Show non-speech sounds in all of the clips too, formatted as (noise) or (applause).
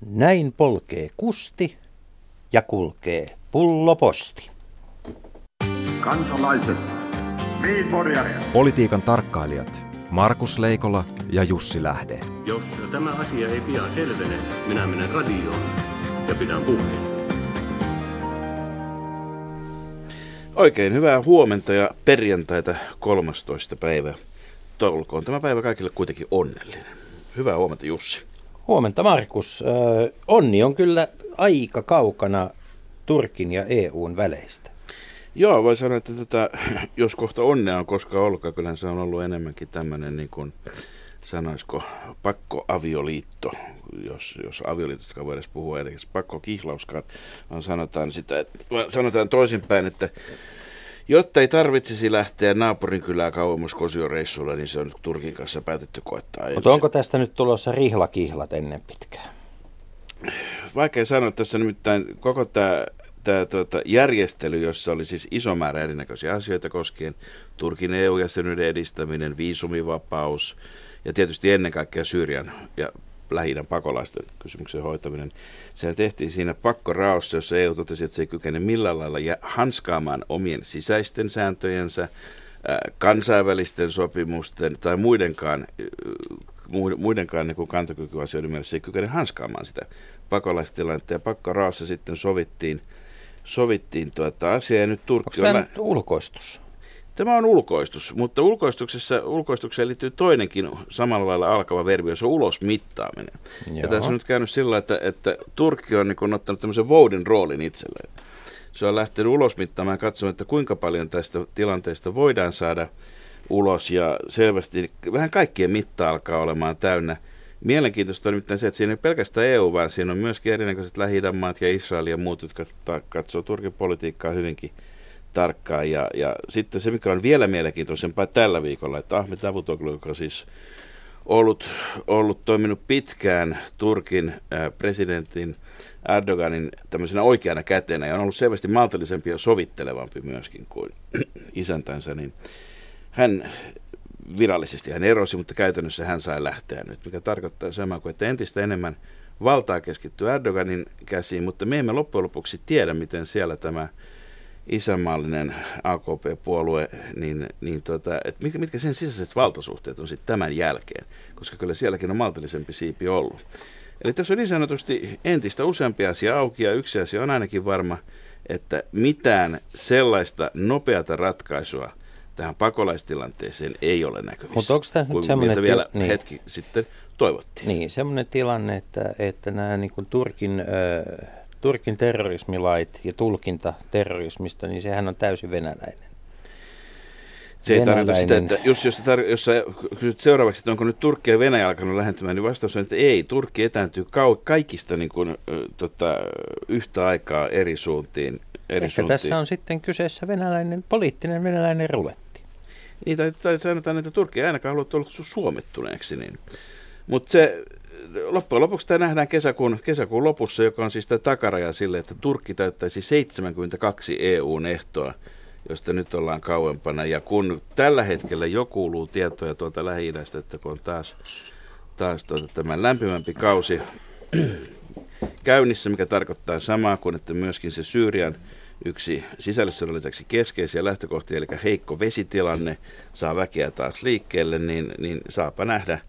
Näin polkee kusti ja kulkee pulloposti. Kansalaiset, niin Politiikan tarkkailijat Markus Leikola ja Jussi Lähde. Jos tämä asia ei pian selvene, minä menen radioon ja pidän puheen. Oikein hyvää huomenta ja perjantaita 13. päivä. Tolkoon tämä päivä kaikille kuitenkin onnellinen. Hyvää huomenta Jussi. Huomenta Markus. onni on kyllä aika kaukana Turkin ja EUn väleistä. Joo, voi sanoa, että tätä, (clears throat) jos kohta onnea on koskaan ollut, kyllä se on ollut enemmänkin tämmöinen niin kuin, sanoisiko, pakkoavioliitto, jos, jos avioliitosta voi edes puhua, eli pakkokihlauskaan, vaan sanotaan sitä, että, sanotaan toisinpäin, että Jotta ei tarvitsisi lähteä naapurin kylää kauemmas kosioreissulla, niin se on Turkin kanssa päätetty koettaa. Mutta onko tästä nyt tulossa rihlakihlat ennen pitkään? Vaikea sanoa tässä nimittäin koko tämä tämä tuota, järjestely, jossa oli siis iso määrä erinäköisiä asioita koskien Turkin EU-jäsenyyden edistäminen, viisumivapaus ja tietysti ennen kaikkea Syyrian ja lähi pakolaisten kysymyksen hoitaminen. Sehän tehtiin siinä pakkoraossa, jossa EU totesi, että se ei kykene millään lailla hanskaamaan omien sisäisten sääntöjensä, kansainvälisten sopimusten tai muidenkaan, muidenkaan niin kantokykyasioiden mielessä se ei kykene hanskaamaan sitä pakolaistilannetta. Ja pakkoraossa sitten sovittiin, sovittiin tuota asiaa ja nyt Turkki Onko tämä on... ulkoistus? Tämä on ulkoistus, mutta ulkoistuksessa, ulkoistukseen liittyy toinenkin samalla lailla alkava verbi, jos on ulosmittaaminen. Joo. Ja tässä on nyt käynyt sillä, että, että Turkki on niin ottanut tämmöisen voudin roolin itselleen. Se on lähtenyt ulosmittaamaan ja katsomaan, että kuinka paljon tästä tilanteesta voidaan saada ulos ja selvästi vähän kaikkien mitta alkaa olemaan täynnä. Mielenkiintoista on nimittäin se, että siinä ei pelkästään EU, vaan siinä on myöskin erinäköiset lähi ja Israel ja muut, jotka katsoo Turkin politiikkaa hyvinkin tarkkaan. Ja, ja sitten se, mikä on vielä mielenkiintoisempaa tällä viikolla, että Ahmed Davutoglu, joka siis ollut, ollut toiminut pitkään Turkin äh, presidentin Erdoganin tämmöisenä oikeana kätenä ja on ollut selvästi maltillisempi ja sovittelevampi myöskin kuin (clears throat) isäntänsä, niin hän virallisesti hän erosi, mutta käytännössä hän sai lähteä nyt, mikä tarkoittaa samaa kuin, että entistä enemmän valtaa keskittyy Erdoganin käsiin, mutta me emme loppujen lopuksi tiedä, miten siellä tämä isänmaallinen AKP-puolue, niin, niin tota, että mitkä, mitkä sen sisäiset valtasuhteet on sitten tämän jälkeen, koska kyllä sielläkin on maltillisempi siipi ollut. Eli tässä on niin sanotusti entistä useampia asia auki ja yksi asia on ainakin varma, että mitään sellaista nopeata ratkaisua tähän pakolaistilanteeseen ei ole näkyvissä. Mutta onko tämä nyt semmoinen... vielä niin. hetki sitten toivottiin. Niin, semmoinen tilanne, että, että nämä niin kuin Turkin... Äh, Turkin terrorismilait ja tulkinta terrorismista, niin sehän on täysin venäläinen. Se ei tarkoita sitä, että jos, jos, tar- jos sä kysyt seuraavaksi, että onko nyt Turkki ja Venäjä alkanut lähentymään, niin vastaus on, että ei. Turkki etääntyy kau- kaikista niin kuin, tota, yhtä aikaa eri suuntiin. Eri Ehkä suuntiin. tässä on sitten kyseessä venäläinen, poliittinen venäläinen ruletti. Niin, tai, tai sanotaan, että Turkki ei ainakaan halua tulla suomettuneeksi. Niin. Mutta se, loppujen lopuksi tämä nähdään kesäkuun, kesäkuun lopussa, joka on siis tämä takaraja sille, että Turkki täyttäisi 72 EU-ehtoa, josta nyt ollaan kauempana. Ja kun tällä hetkellä jo kuuluu tietoja tuolta lähi että kun on taas, taas tuota, tämä lämpimämpi kausi käynnissä, mikä tarkoittaa samaa kuin, että myöskin se Syyrian yksi sisällissodan lisäksi keskeisiä lähtökohtia, eli heikko vesitilanne saa väkeä taas liikkeelle, niin, niin saapa nähdä –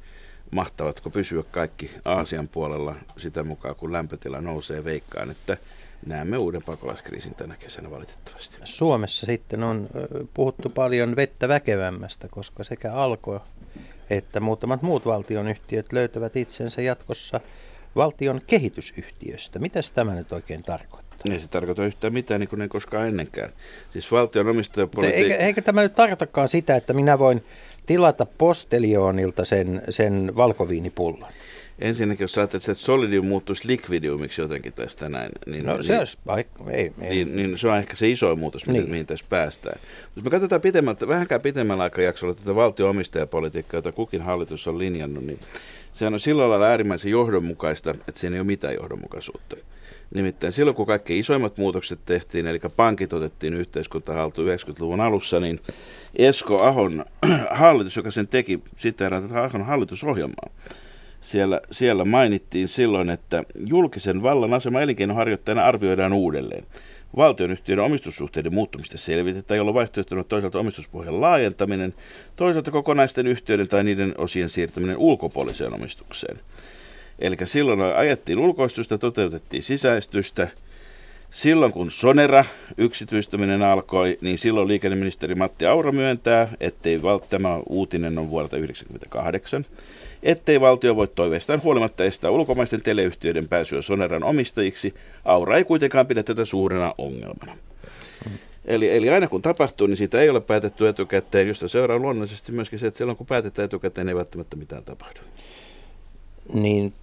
mahtavatko pysyä kaikki Aasian puolella sitä mukaan, kun lämpötila nousee veikkaan, että näemme uuden pakolaiskriisin tänä kesänä valitettavasti. Suomessa sitten on puhuttu paljon vettä väkevämmästä, koska sekä alkoi että muutamat muut valtionyhtiöt löytävät itsensä jatkossa valtion kehitysyhtiöstä. Mitä tämä nyt oikein tarkoittaa? Ei se tarkoita yhtään mitään, niin kuin ei koskaan ennenkään. Siis valtion omistajapolitiikka... Eikä, eikä tämä nyt tarkoitakaan sitä, että minä voin tilata postelioonilta sen, sen valkoviinipullon? Ensinnäkin, jos ajattelet, että solidium muuttuisi likvidiumiksi jotenkin tästä näin, niin, no, se, niin, olisi, ei, ei. Niin, niin, se on ehkä se iso muutos, niin. mihin tässä päästään. Jos me katsotaan pitemmältä, vähänkään pitemmällä aikajaksolla tätä valtio-omistajapolitiikkaa, jota kukin hallitus on linjannut, niin sehän on sillä lailla äärimmäisen johdonmukaista, että siinä ei ole mitään johdonmukaisuutta. Nimittäin silloin, kun kaikki isoimmat muutokset tehtiin, eli pankit otettiin yhteiskunta haltuun 90-luvun alussa, niin Esko Ahon (clears throat) hallitus, joka sen teki, sitten Ahon hallitusohjelmaa, siellä, siellä mainittiin silloin, että julkisen vallan asema elinkeinoharjoittajana arvioidaan uudelleen. Valtionyhtiöiden omistussuhteiden muuttumista selvitetään, jolloin vaihtoehtona toisaalta omistuspohjan laajentaminen, toisaalta kokonaisten yhtiöiden tai niiden osien siirtäminen ulkopuoliseen omistukseen. Eli silloin ajettiin ulkoistusta, toteutettiin sisäistystä. Silloin kun Sonera yksityistäminen alkoi, niin silloin liikenneministeri Matti Aura myöntää, ettei val- tämä uutinen on vuodelta 1998, ettei valtio voi toiveistaan huolimatta estää ulkomaisten teleyhtiöiden pääsyä Soneran omistajiksi. Aura ei kuitenkaan pidä tätä suurena ongelmana. Eli, eli aina kun tapahtuu, niin siitä ei ole päätetty etukäteen, josta seuraa luonnollisesti myöskin se, että silloin kun päätetään etukäteen, ei välttämättä mitään tapahdu. Niin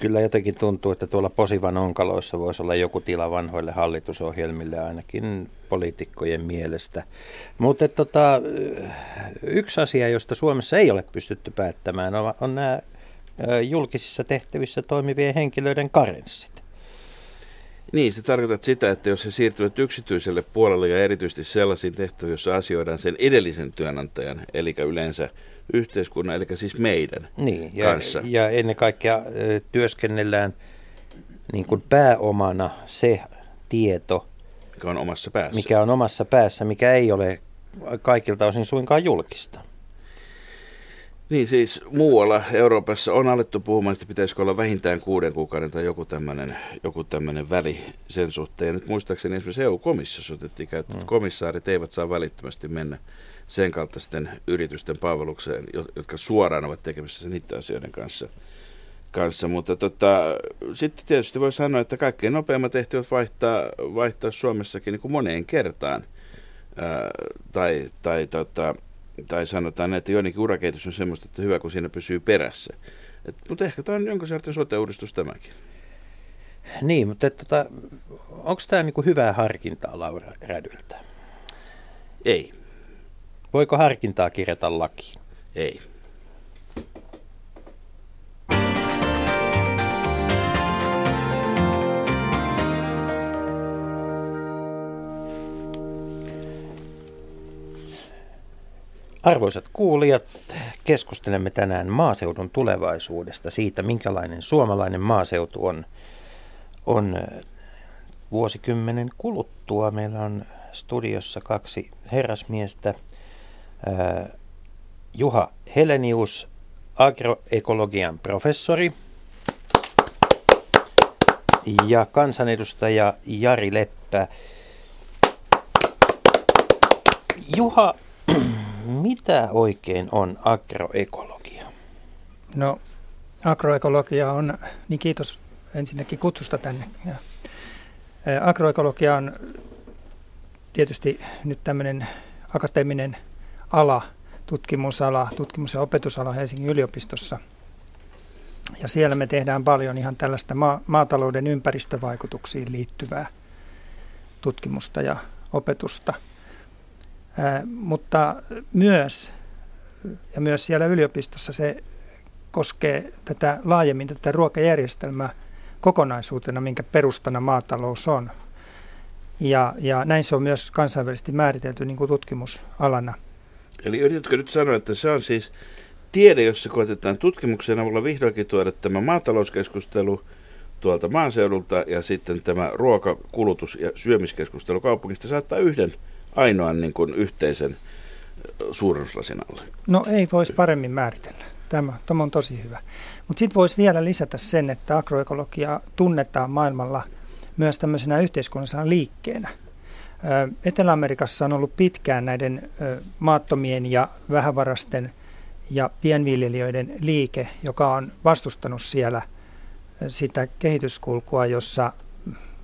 kyllä jotenkin tuntuu, että tuolla Posivan onkaloissa voisi olla joku tila vanhoille hallitusohjelmille ainakin poliitikkojen mielestä. Mutta tota, yksi asia, josta Suomessa ei ole pystytty päättämään, on, on nämä julkisissa tehtävissä toimivien henkilöiden karenssit. Niin, se tarkoittaa sitä, että jos he siirtyvät yksityiselle puolelle ja erityisesti sellaisiin tehtäviin, joissa asioidaan sen edellisen työnantajan, eli yleensä yhteiskunnan, eli siis meidän niin, ja, kanssa. Ja ennen kaikkea työskennellään niin kuin pääomana se tieto, mikä on omassa päässä. Mikä on omassa päässä, mikä ei ole kaikilta osin suinkaan julkista. Niin siis muualla Euroopassa on alettu puhumaan, että pitäisikö olla vähintään kuuden kuukauden tai joku tämmöinen, joku väli sen suhteen. Ja nyt muistaakseni esimerkiksi EU-komissiossa otettiin käyttöön, että mm. komissaarit eivät saa välittömästi mennä sen kaltaisten yritysten palvelukseen, jotka suoraan ovat tekemisissä niiden asioiden kanssa. kanssa. Mutta tota, sitten tietysti voi sanoa, että kaikkein nopeimmat ehtivät vaihtaa, vaihtaa Suomessakin niin kuin moneen kertaan. Ää, tai, tai, tota, tai sanotaan, että joidenkin urakehitys on semmoista, että hyvä, kun siinä pysyy perässä. Et, mutta ehkä tämä on jonkun sortin sote-uudistus tämäkin. Niin, mutta tota, onko tämä niinku hyvää harkintaa Laura Rädyltä? Ei. Voiko harkintaa kirjata lakiin? Ei. Arvoisat kuulijat, keskustelemme tänään maaseudun tulevaisuudesta, siitä minkälainen suomalainen maaseutu on, on vuosikymmenen kuluttua. Meillä on studiossa kaksi herrasmiestä, Juha Helenius, agroekologian professori ja kansanedustaja Jari Leppä. Juha, (clears throat) mitä oikein on agroekologia? No, agroekologia on, niin kiitos ensinnäkin kutsusta tänne. Ja, agroekologia on tietysti nyt tämmöinen akateeminen ala, tutkimusala, tutkimus- ja opetusala Helsingin yliopistossa. Ja siellä me tehdään paljon ihan tällaista ma- maatalouden ympäristövaikutuksiin liittyvää tutkimusta ja opetusta. Ää, mutta myös, ja myös siellä yliopistossa se koskee tätä laajemmin tätä ruokajärjestelmää kokonaisuutena, minkä perustana maatalous on. Ja, ja näin se on myös kansainvälisesti määritelty niin kuin tutkimusalana – Eli yritätkö nyt sanoa, että se on siis tiede, jossa koetetaan tutkimuksen avulla vihdoinkin tuoda tämä maatalouskeskustelu tuolta maaseudulta ja sitten tämä ruokakulutus- ja syömiskeskustelu kaupungista saattaa yhden ainoan niin kuin yhteisen suurennuslasin alle. No ei voisi paremmin määritellä. Tämä, tämä on tosi hyvä. Mutta sitten voisi vielä lisätä sen, että agroekologia tunnetaan maailmalla myös tämmöisenä yhteiskunnallisena liikkeenä. Etelä-Amerikassa on ollut pitkään näiden maattomien ja vähävarasten ja pienviljelijöiden liike, joka on vastustanut siellä sitä kehityskulkua, jossa,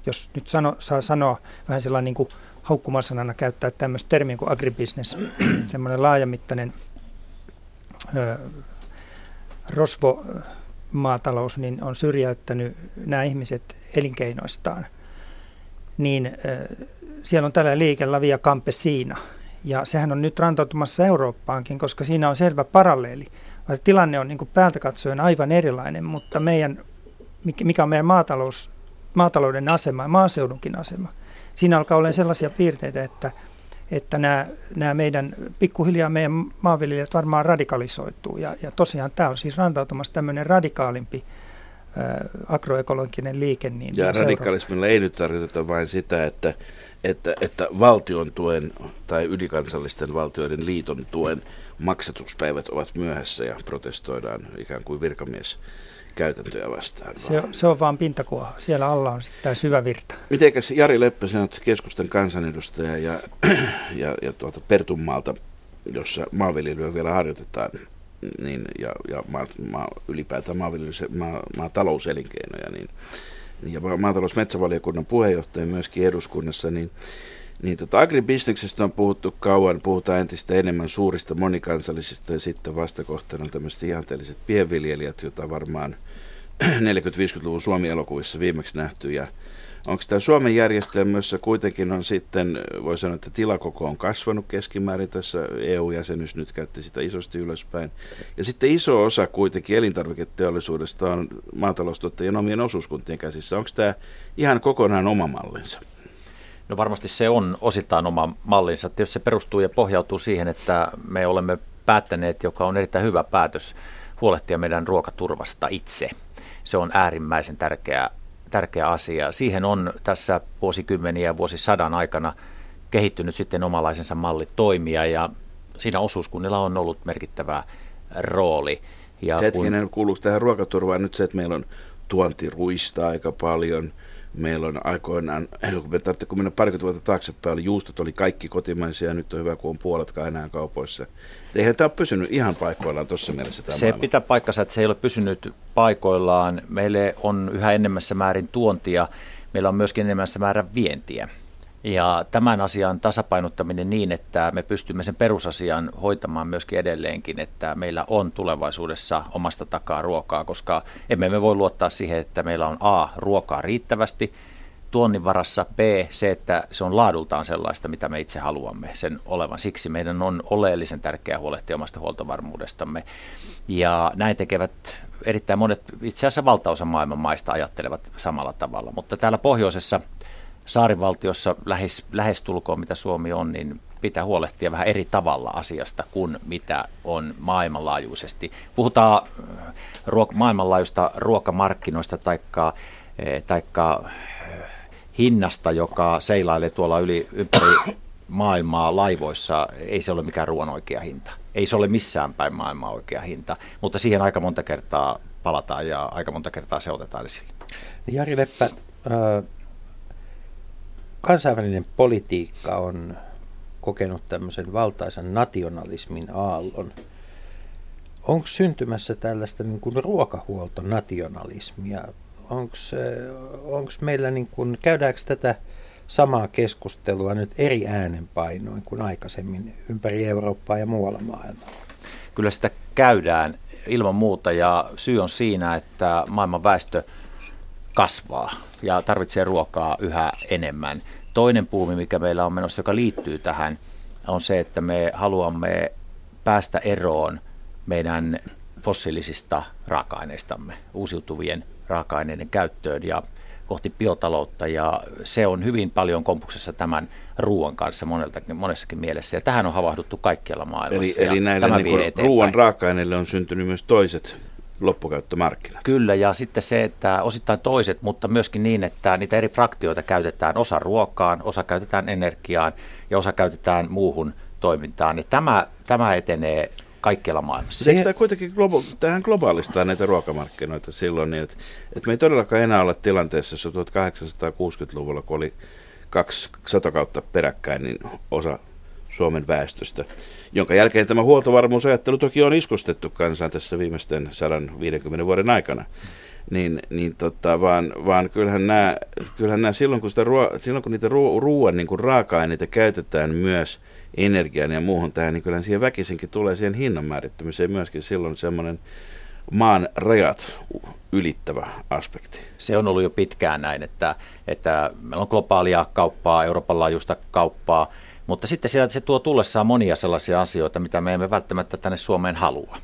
jos nyt sano, saa sanoa vähän sellainen niin kuin haukkumasanana käyttää tämmöistä termiä kuin agribusiness, (clears throat) semmoinen laajamittainen ö, rosvomaatalous, niin on syrjäyttänyt nämä ihmiset elinkeinoistaan. Niin ö, siellä on tällä liike Lavia Campesina, ja sehän on nyt rantautumassa Eurooppaankin, koska siinä on selvä paralleeli. Vaikka tilanne on niin kuin päältä katsoen aivan erilainen, mutta meidän, mikä on meidän maatalous, maatalouden asema ja maaseudunkin asema, siinä alkaa olla sellaisia piirteitä, että että nämä, nämä meidän, pikkuhiljaa meidän maanviljelijät varmaan radikalisoituu. Ja, ja tosiaan tämä on siis rantautumassa tämmöinen radikaalimpi agroekologinen liike. Niin ja radikalismilla ei nyt tarkoiteta vain sitä, että, että, että valtion tuen tai ylikansallisten valtioiden liiton tuen maksatuspäivät ovat myöhässä ja protestoidaan ikään kuin virkamies käytäntöjä vastaan. Se, on, se on vaan pintakuoha. Siellä alla on sitten tämä syvä virta. Mitenkäs Jari Leppä, sinä keskustan kansanedustaja ja, (clears throat) ja, ja tuolta Pertunmaalta, jossa maanviljelyä vielä harjoitetaan, niin, ja, ja maa, maa, ylipäätään maa, maatalouselinkeinoja, niin, ja maatalousmetsävaliokunnan puheenjohtaja myöskin eduskunnassa, niin niin tota, agribisneksestä on puhuttu kauan, puhutaan entistä enemmän suurista monikansallisista ja sitten vastakohtana on tämmöiset ihanteelliset pienviljelijät, joita varmaan (clears throat) 40-50-luvun Suomi-elokuvissa viimeksi nähty. Ja onko tämä Suomen järjestelmä, jossa kuitenkin on sitten, voi sanoa, että tilakoko on kasvanut keskimäärin tässä EU-jäsenyys nyt käytti sitä isosti ylöspäin. Ja sitten iso osa kuitenkin elintarviketeollisuudesta on maataloustuottajien omien osuuskuntien käsissä. Onko tämä ihan kokonaan oma mallinsa? No varmasti se on osittain oma mallinsa. Tietysti se perustuu ja pohjautuu siihen, että me olemme päättäneet, joka on erittäin hyvä päätös, huolehtia meidän ruokaturvasta itse. Se on äärimmäisen tärkeä, tärkeä asia. Siihen on tässä vuosikymmeniä ja vuosisadan aikana kehittynyt sitten omalaisensa malli toimia ja siinä osuuskunnilla on ollut merkittävä rooli. Ja Hetkinen, kun... kuuluuko tähän ruokaturvaan nyt se, että meillä on tuontiruista aika paljon – Meillä on aikoinaan, kun me kun mennä parikymmentä vuotta taaksepäin, oli juustot oli kaikki kotimaisia ja nyt on hyvä, kun on puoletkaan enää kaupoissa. Eihän tämä ole pysynyt ihan paikoillaan tuossa mielessä. Tämä se maailma. pitää paikkansa, että se ei ole pysynyt paikoillaan. Meille on yhä enemmässä määrin tuontia, meillä on myöskin enemmässä määrän vientiä. Ja tämän asian tasapainottaminen niin, että me pystymme sen perusasian hoitamaan myöskin edelleenkin, että meillä on tulevaisuudessa omasta takaa ruokaa, koska emme me voi luottaa siihen, että meillä on A, ruokaa riittävästi, tuonnin varassa, B, se, että se on laadultaan sellaista, mitä me itse haluamme sen olevan. Siksi meidän on oleellisen tärkeää huolehtia omasta huoltovarmuudestamme. Ja näin tekevät erittäin monet, itse asiassa valtaosa maailman maista ajattelevat samalla tavalla. Mutta täällä pohjoisessa saarivaltiossa lähes, lähestulkoon mitä Suomi on, niin pitää huolehtia vähän eri tavalla asiasta kuin mitä on maailmanlaajuisesti. Puhutaan äh, ruok- maailmanlaajuista ruokamarkkinoista taikka, eh, taikka eh, hinnasta, joka seilailee tuolla yli ympäri (coughs) maailmaa laivoissa, ei se ole mikään ruoan oikea hinta. Ei se ole missään päin maailmaa oikea hinta, mutta siihen aika monta kertaa palataan ja aika monta kertaa se otetaan esille. Jari Leppä, äh, kansainvälinen politiikka on kokenut tämmöisen valtaisen nationalismin aallon. Onko syntymässä tällaista niin kuin ruokahuoltonationalismia? Onko meillä, niin kuin, käydäänkö tätä samaa keskustelua nyt eri äänenpainoin kuin aikaisemmin ympäri Eurooppaa ja muualla maailmalla? Kyllä sitä käydään ilman muuta ja syy on siinä, että maailman väestö kasvaa ja tarvitsee ruokaa yhä enemmän. Toinen puumi, mikä meillä on menossa, joka liittyy tähän, on se, että me haluamme päästä eroon meidän fossiilisista raaka-aineistamme, uusiutuvien raaka-aineiden käyttöön ja kohti biotaloutta ja se on hyvin paljon kompuksessa tämän ruoan kanssa moneltakin, monessakin mielessä ja tähän on havahduttu kaikkialla maailmassa. Eli, eli näille niin ruoan raaka-aineille on syntynyt myös toiset loppukäyttömarkkinat. Kyllä, ja sitten se, että osittain toiset, mutta myöskin niin, että niitä eri fraktioita käytetään osa ruokaan, osa käytetään energiaan ja osa käytetään muuhun toimintaan. Ja tämä, tämä etenee kaikkialla maailmassa. Eikö tämä kuitenkin globa- tähän globaalistaa näitä ruokamarkkinoita silloin, niin että, että me ei todellakaan enää olla tilanteessa, jossa 1860-luvulla, kun oli kaksi satokautta peräkkäin, niin osa Suomen väestöstä, jonka jälkeen tämä huoltovarmuusajattelu toki on iskustettu kansaan tässä viimeisten 150 vuoden aikana. Niin, niin tota, vaan, vaan kyllähän, nämä, kyllähän nämä silloin, kun, sitä ruo, silloin kun niitä ruo, ruoan niin kuin raaka-aineita käytetään myös energian ja muuhun tähän, niin kyllähän siihen väkisinkin tulee siihen hinnan määrittymiseen myöskin silloin semmoinen maan rajat ylittävä aspekti. Se on ollut jo pitkään näin, että, että meillä on globaalia kauppaa, Euroopan laajuista kauppaa, mutta sitten sieltä se tuo tullessaan monia sellaisia asioita, mitä me emme välttämättä tänne Suomeen halua.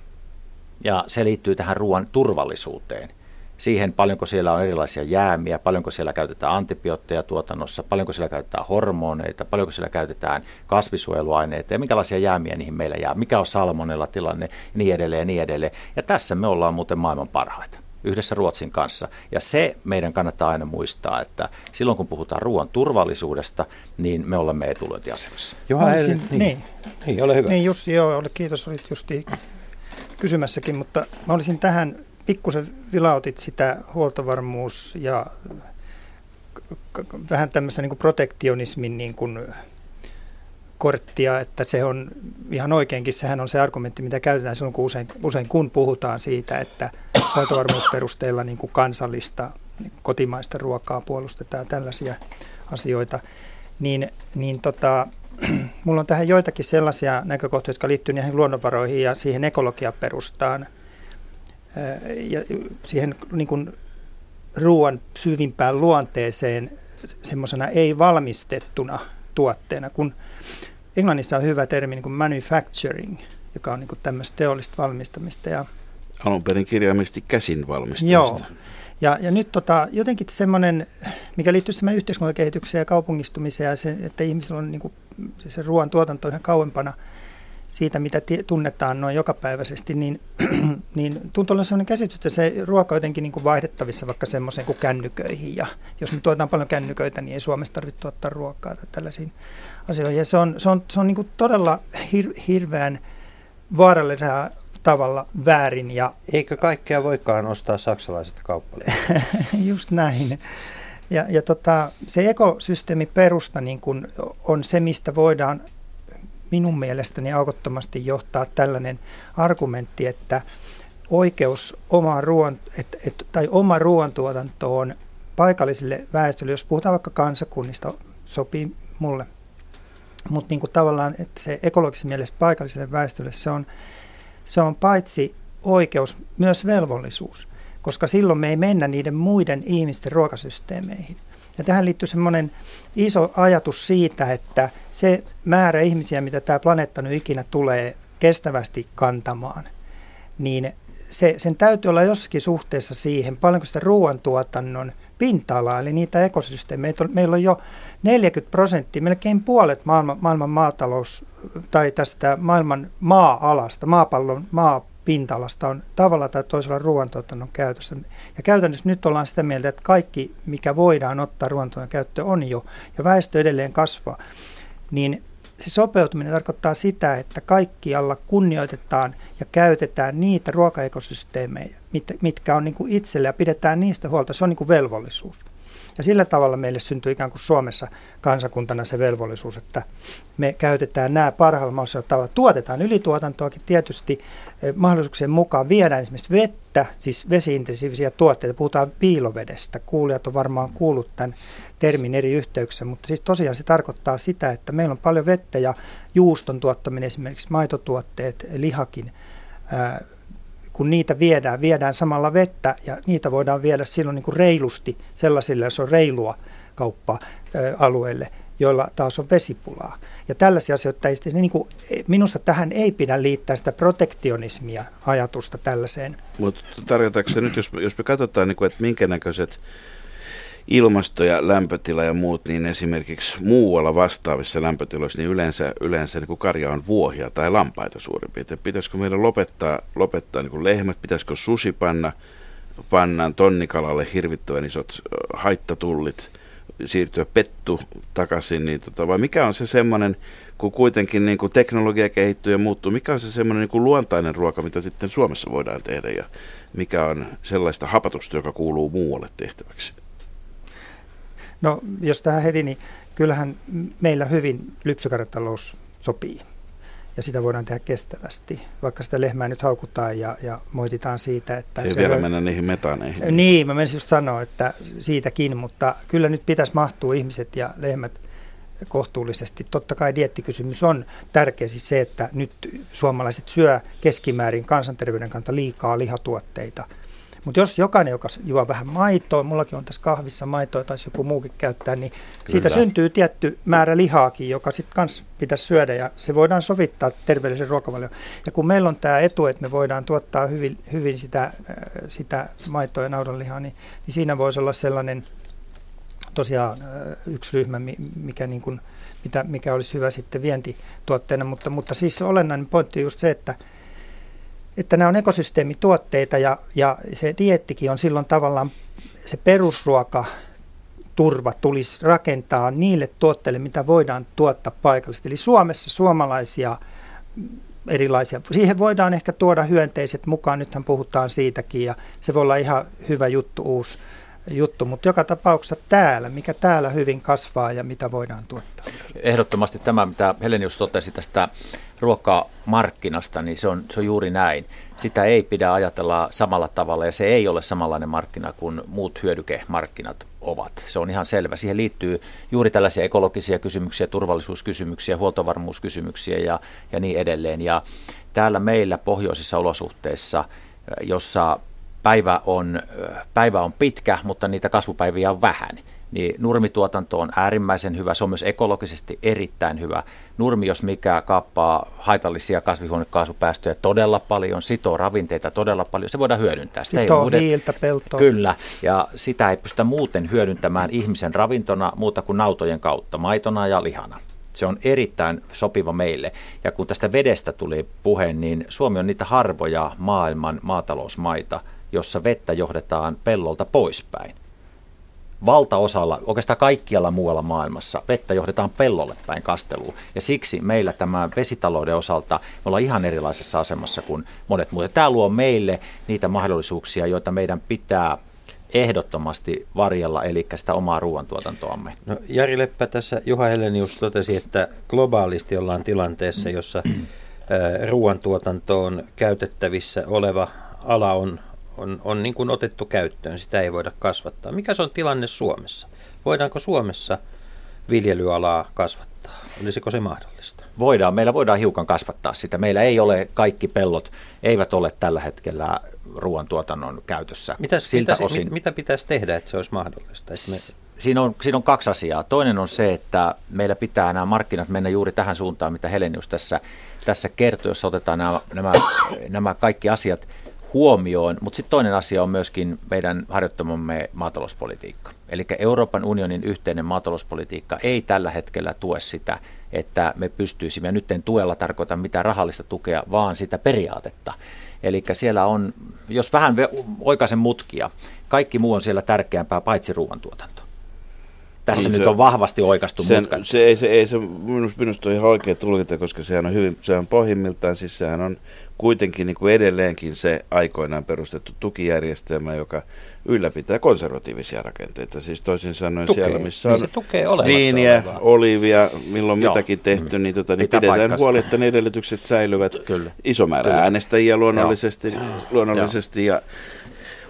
Ja se liittyy tähän ruoan turvallisuuteen. siihen paljonko siellä on erilaisia jäämiä, paljonko siellä käytetään antibiootteja tuotannossa, paljonko siellä käytetään hormoneita, paljonko siellä käytetään kasvisuojeluaineita ja minkälaisia jäämiä niihin meillä jää, mikä on salmonella tilanne ja niin edelleen ja niin edelleen. Ja tässä me ollaan muuten maailman parhaita yhdessä Ruotsin kanssa. Ja se meidän kannattaa aina muistaa, että silloin kun puhutaan ruoan turvallisuudesta, niin me olemme etulyöntiasemassa. Olisin, niin, niin, niin, ole hyvä. Niin Jussi, joo, kiitos, olit justi kysymässäkin, mutta mä olisin tähän, pikkusen vilautit sitä huoltovarmuus ja vähän tämmöistä niin protektionismin niin kuin korttia, että se on ihan oikeinkin, sehän on se argumentti, mitä käytetään silloin, kun usein, usein kun puhutaan siitä, että huoltovarmuusperusteella niin kuin kansallista kotimaista ruokaa puolustetaan tällaisia asioita, niin, niin tota, (clears throat) mulla on tähän joitakin sellaisia näkökohtia, jotka liittyy niihin luonnonvaroihin ja siihen ekologiaperustaan ja siihen niin kuin ruoan syvimpään luonteeseen semmoisena ei-valmistettuna tuotteena, kun Englannissa on hyvä termi niin kuin manufacturing, joka on niin kuin tämmöistä teollista valmistamista. Ja, Alun perin kirjaimellisesti käsin valmistamista. Joo. Ja, ja nyt tota, jotenkin semmoinen, mikä liittyy semmoinen yhteiskuntakehitykseen ja kaupungistumiseen ja se, että ihmisillä on niin kuin, se ruoan tuotanto ihan kauempana siitä, mitä t- tunnetaan noin jokapäiväisesti, niin, (clears throat) niin tuntuu olla sellainen käsitys, että se ruoka on jotenkin niin kuin vaihdettavissa vaikka semmoiseen kuin kännyköihin. Ja jos me tuotetaan paljon kännyköitä, niin ei Suomessa tarvitse tuottaa ruokaa tai tällaisiin asioihin. Ja se on, se on, se on niin kuin todella hir, hirveän vaarallisella tavalla väärin. Ja Eikö kaikkea voikaan ostaa saksalaiset kauppalehdet? (laughs) Just näin. Ja, ja tota, se ekosysteemiperusta niin kun on se, mistä voidaan minun mielestäni aukottomasti johtaa tällainen argumentti, että oikeus oma ruoan, et, et, tai oma ruoantuotantoon paikallisille väestölle, jos puhutaan vaikka kansakunnista, sopii mulle mutta niin kuin tavallaan, että se ekologisen mielessä paikalliselle väestölle se on, se on paitsi oikeus, myös velvollisuus, koska silloin me ei mennä niiden muiden ihmisten ruokasysteemeihin. Ja tähän liittyy semmoinen iso ajatus siitä, että se määrä ihmisiä, mitä tämä planeetta nyt ikinä tulee kestävästi kantamaan, niin se, sen täytyy olla jossakin suhteessa siihen, paljonko sitä ruoantuotannon pinta-alaa, eli niitä ekosysteemejä. Meillä on jo 40 prosenttia, melkein puolet maailman, maailman maatalous tai tästä maailman maa-alasta, maapallon maapinta-alasta on tavalla tai toisella ruoantuotannon käytössä. Ja käytännössä nyt ollaan sitä mieltä, että kaikki, mikä voidaan ottaa ruoantuotannon käyttöön, on jo, ja väestö edelleen kasvaa. Niin se sopeutuminen tarkoittaa sitä, että kaikkialla kunnioitetaan ja käytetään niitä ruokaekosysteemejä, mitkä on niin kuin itselle ja pidetään niistä huolta. Se on niin kuin velvollisuus. Ja sillä tavalla meille syntyy ikään kuin Suomessa kansakuntana se velvollisuus, että me käytetään nämä parhaalla mahdollisella tavalla. Tuotetaan ylituotantoakin tietysti eh, mahdollisuuksien mukaan. Viedään esimerkiksi vettä, siis vesiintensiivisiä tuotteita. Puhutaan piilovedestä. Kuulijat on varmaan kuullut tämän termin eri yhteyksissä, mutta siis tosiaan se tarkoittaa sitä, että meillä on paljon vettä ja juuston tuottaminen, esimerkiksi maitotuotteet, lihakin, kun niitä viedään, viedään samalla vettä ja niitä voidaan viedä silloin niin kuin reilusti sellaisille, jos on reilua kauppa-alueelle, joilla taas on vesipulaa. Ja tällaisia asioita, ei, niin kuin, minusta tähän ei pidä liittää sitä protektionismia ajatusta tällaiseen. Mutta tarkoitatko se nyt, jos, jos me katsotaan, niin kuin, että minkä näköiset ilmasto ja lämpötila ja muut, niin esimerkiksi muualla vastaavissa lämpötiloissa, niin yleensä, yleensä niin kuin karja on vuohia tai lampaita suurin piirtein. Pitäisikö meidän lopettaa, lopettaa niin kuin lehmät, pitäisikö susi panna, pannaan tonnikalalle hirvittävän isot haittatullit, siirtyä pettu takaisin, niin tota, vai mikä on se semmoinen, kun kuitenkin niin kuin teknologia kehittyy ja muuttuu, mikä on se semmoinen niin kuin luontainen ruoka, mitä sitten Suomessa voidaan tehdä ja mikä on sellaista hapatusta, joka kuuluu muualle tehtäväksi? No jos tähän heti, niin kyllähän meillä hyvin lypsykarjatalous sopii ja sitä voidaan tehdä kestävästi. Vaikka sitä lehmää nyt haukutaan ja, ja moititaan siitä, että... Ei vielä mennä niihin metaneihin. Niin, mä menisin just sanoa, että siitäkin, mutta kyllä nyt pitäisi mahtua ihmiset ja lehmät kohtuullisesti. Totta kai diettikysymys on tärkeä, siis se, että nyt suomalaiset syö keskimäärin kansanterveyden kannalta liikaa lihatuotteita – Mutta jos jokainen, joka juo vähän maitoa, mullakin on tässä kahvissa maitoa tai joku muukin käyttää, niin Kyllä. siitä syntyy tietty määrä lihaakin, joka sitten kans pitäisi syödä ja se voidaan sovittaa terveellisen ruokavalioon. Ja kun meillä on tämä etu, että me voidaan tuottaa hyvin, hyvin sitä, äh, sitä maitoa ja naudanlihaa, niin, niin siinä voisi olla sellainen tosiaan äh, yksi ryhmä, mikä, niin kuin, mitä, mikä olisi hyvä sitten vientituotteena, mutta, mutta siis olennainen pointti on just se, että että nämä on ekosysteemituotteita ja, ja se diettikin on silloin tavallaan se perusruoka turva tulisi rakentaa niille tuotteille, mitä voidaan tuottaa paikallisesti. Eli Suomessa suomalaisia erilaisia. Siihen voidaan ehkä tuoda hyönteiset mukaan, nythän puhutaan siitäkin ja se voi olla ihan hyvä juttu, uusi juttu, mutta joka tapauksessa täällä, mikä täällä hyvin kasvaa ja mitä voidaan tuottaa. Ehdottomasti tämä, mitä Helenius totesi tästä ruokamarkkinasta, niin se on, se on juuri näin. Sitä ei pidä ajatella samalla tavalla ja se ei ole samanlainen markkina kuin muut hyödykemarkkinat ovat. Se on ihan selvä. Siihen liittyy juuri tällaisia ekologisia kysymyksiä, turvallisuuskysymyksiä, huoltovarmuuskysymyksiä ja, ja niin edelleen. Ja täällä meillä pohjoisissa olosuhteissa, jossa päivä on, päivä on pitkä, mutta niitä kasvupäiviä on vähän – niin nurmituotanto on äärimmäisen hyvä. Se on myös ekologisesti erittäin hyvä. Nurmi, jos mikä, kaappaa haitallisia kasvihuonekaasupäästöjä todella paljon, sitoo ravinteita todella paljon. Se voidaan hyödyntää. Sitä sitoo ei hiiltä peltoa. Kyllä, ja sitä ei pystytä muuten hyödyntämään ihmisen ravintona muuta kuin nautojen kautta, maitona ja lihana. Se on erittäin sopiva meille. Ja kun tästä vedestä tuli puhe, niin Suomi on niitä harvoja maailman maatalousmaita, jossa vettä johdetaan pellolta poispäin valtaosalla, oikeastaan kaikkialla muualla maailmassa, vettä johdetaan pellolle päin kasteluun. Ja siksi meillä tämä vesitalouden osalta me ollaan ihan erilaisessa asemassa kuin monet muut. Tämä luo meille niitä mahdollisuuksia, joita meidän pitää ehdottomasti varjella, eli sitä omaa ruoantuotantoamme. No, Jari Leppä tässä, Juha Helenius totesi, että globaalisti ollaan tilanteessa, jossa ruoantuotantoon käytettävissä oleva ala on on, on niin kuin otettu käyttöön, sitä ei voida kasvattaa. Mikä se on tilanne Suomessa? Voidaanko Suomessa viljelyalaa kasvattaa? Olisiko se mahdollista? Voidaan, meillä voidaan hiukan kasvattaa sitä. Meillä ei ole, kaikki pellot eivät ole tällä hetkellä ruoantuotannon käytössä. Mitäs, Siltä mitä, osin, mit, mitä pitäisi tehdä, että se olisi mahdollista? Että me... Siinä on, siinä on kaksi asiaa. Toinen on se, että meillä pitää nämä markkinat mennä juuri tähän suuntaan, mitä Helenius tässä, tässä kertoi, jos otetaan nämä, nämä, nämä kaikki asiat huomioon, mutta sitten toinen asia on myöskin meidän harjoittamamme maatalouspolitiikka. Eli Euroopan unionin yhteinen maatalouspolitiikka ei tällä hetkellä tue sitä, että me pystyisimme, ja nyt en tuella tarkoita mitään rahallista tukea, vaan sitä periaatetta. Eli siellä on, jos vähän oikaisen mutkia, kaikki muu on siellä tärkeämpää paitsi ruoantuotanto. Tässä niin nyt se, on vahvasti oikastu sen. Se ei se, ei se minusta, minusta on ihan oikea tulkita, koska sehän on hyvin, se on pohjimmiltaan, siis sehän on kuitenkin niin kuin edelleenkin se aikoinaan perustettu tukijärjestelmä, joka ylläpitää konservatiivisia rakenteita. Siis toisin sanoen tukee. siellä, missä niin on niin viiniä, olivia, milloin Joo. mitäkin tehty, mm. niin, tota, niin pidetään paikkansa. huoli, että ne edellytykset säilyvät. Kyllä. Iso määrä Kyllä. äänestäjiä luonnollisesti, luonnollisesti ja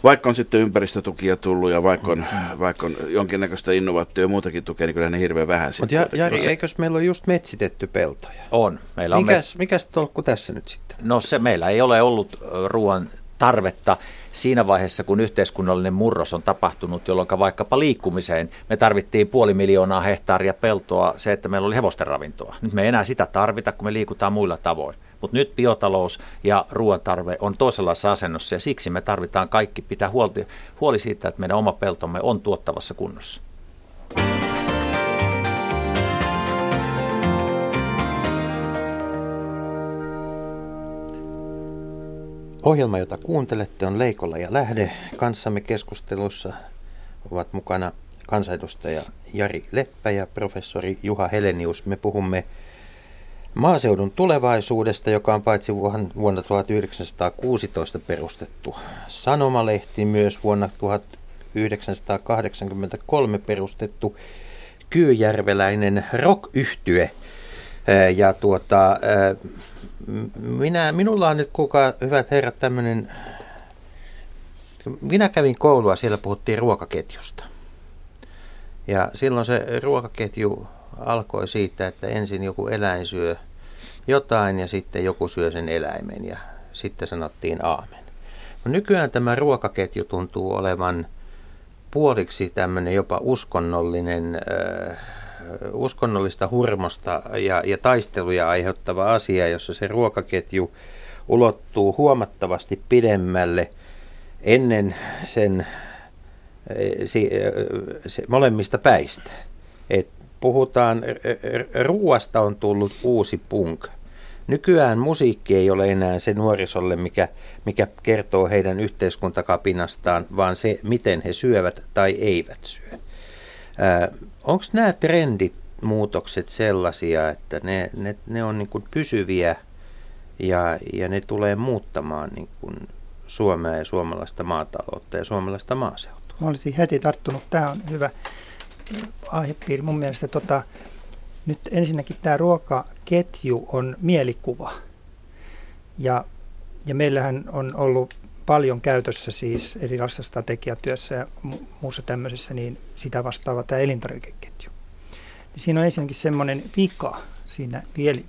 vaikka on sitten ympäristötukia tullut ja vaikka on, vaikka on jonkinnäköistä innovaatio ja muutakin tukea, niin kyllä ne hirveän vähän Mutta ja, Jari, eikös meillä ole just metsitetty peltoja? On. Meillä on mikäs, me... mikäs tolkku tässä nyt sitten? No se meillä ei ole ollut ruoan tarvetta siinä vaiheessa, kun yhteiskunnallinen murros on tapahtunut, jolloin vaikkapa liikkumiseen me tarvittiin puoli miljoonaa hehtaaria peltoa, se, että meillä oli hevosten ravintoa. Nyt me ei enää sitä tarvita, kun me liikutaan muilla tavoin. Mutta nyt biotalous ja ruoantarve on toisenlaisessa asennossa ja siksi me tarvitaan kaikki pitää huoli, huoli siitä, että meidän oma peltomme on tuottavassa kunnossa. Ohjelma, jota kuuntelette, on Leikolla ja Lähde. Kanssamme keskustelussa ovat mukana kansanedustaja Jari Leppä ja professori Juha Helenius. Me puhumme maaseudun tulevaisuudesta, joka on paitsi vuonna 1916 perustettu sanomalehti, myös vuonna 1983 perustettu kyyjärveläinen rock Ja tuota, minä, minulla on nyt kuka, hyvät herrat, tämmöinen, minä kävin koulua, siellä puhuttiin ruokaketjusta. Ja silloin se ruokaketju alkoi siitä, että ensin joku eläin syö jotain ja sitten joku syö sen eläimen ja sitten sanottiin aamen. Nykyään tämä ruokaketju tuntuu olevan puoliksi tämmöinen jopa uskonnollinen, äh, uskonnollista hurmosta ja, ja taisteluja aiheuttava asia, jossa se ruokaketju ulottuu huomattavasti pidemmälle ennen sen se, se, molemmista päistä. Puhutaan, ruoasta on tullut uusi punk. Nykyään musiikki ei ole enää se nuorisolle, mikä, mikä kertoo heidän yhteiskuntakapinastaan, vaan se, miten he syövät tai eivät syö. Onko nämä trendit, muutokset sellaisia, että ne, ne, ne on niin kuin pysyviä ja, ja ne tulee muuttamaan niin kuin Suomea ja suomalaista maataloutta ja suomalaista maaseutua? Mä olisin heti tarttunut. Tämä on hyvä aihepiiri. Mun mielestä tota, nyt ensinnäkin tämä ruokaketju on mielikuva. Ja, ja meillähän on ollut paljon käytössä siis erilaisessa strategiatyössä ja muussa tämmöisessä, niin sitä vastaava tämä elintarvikeketju. Niin siinä on ensinnäkin semmoinen vika siinä vielä,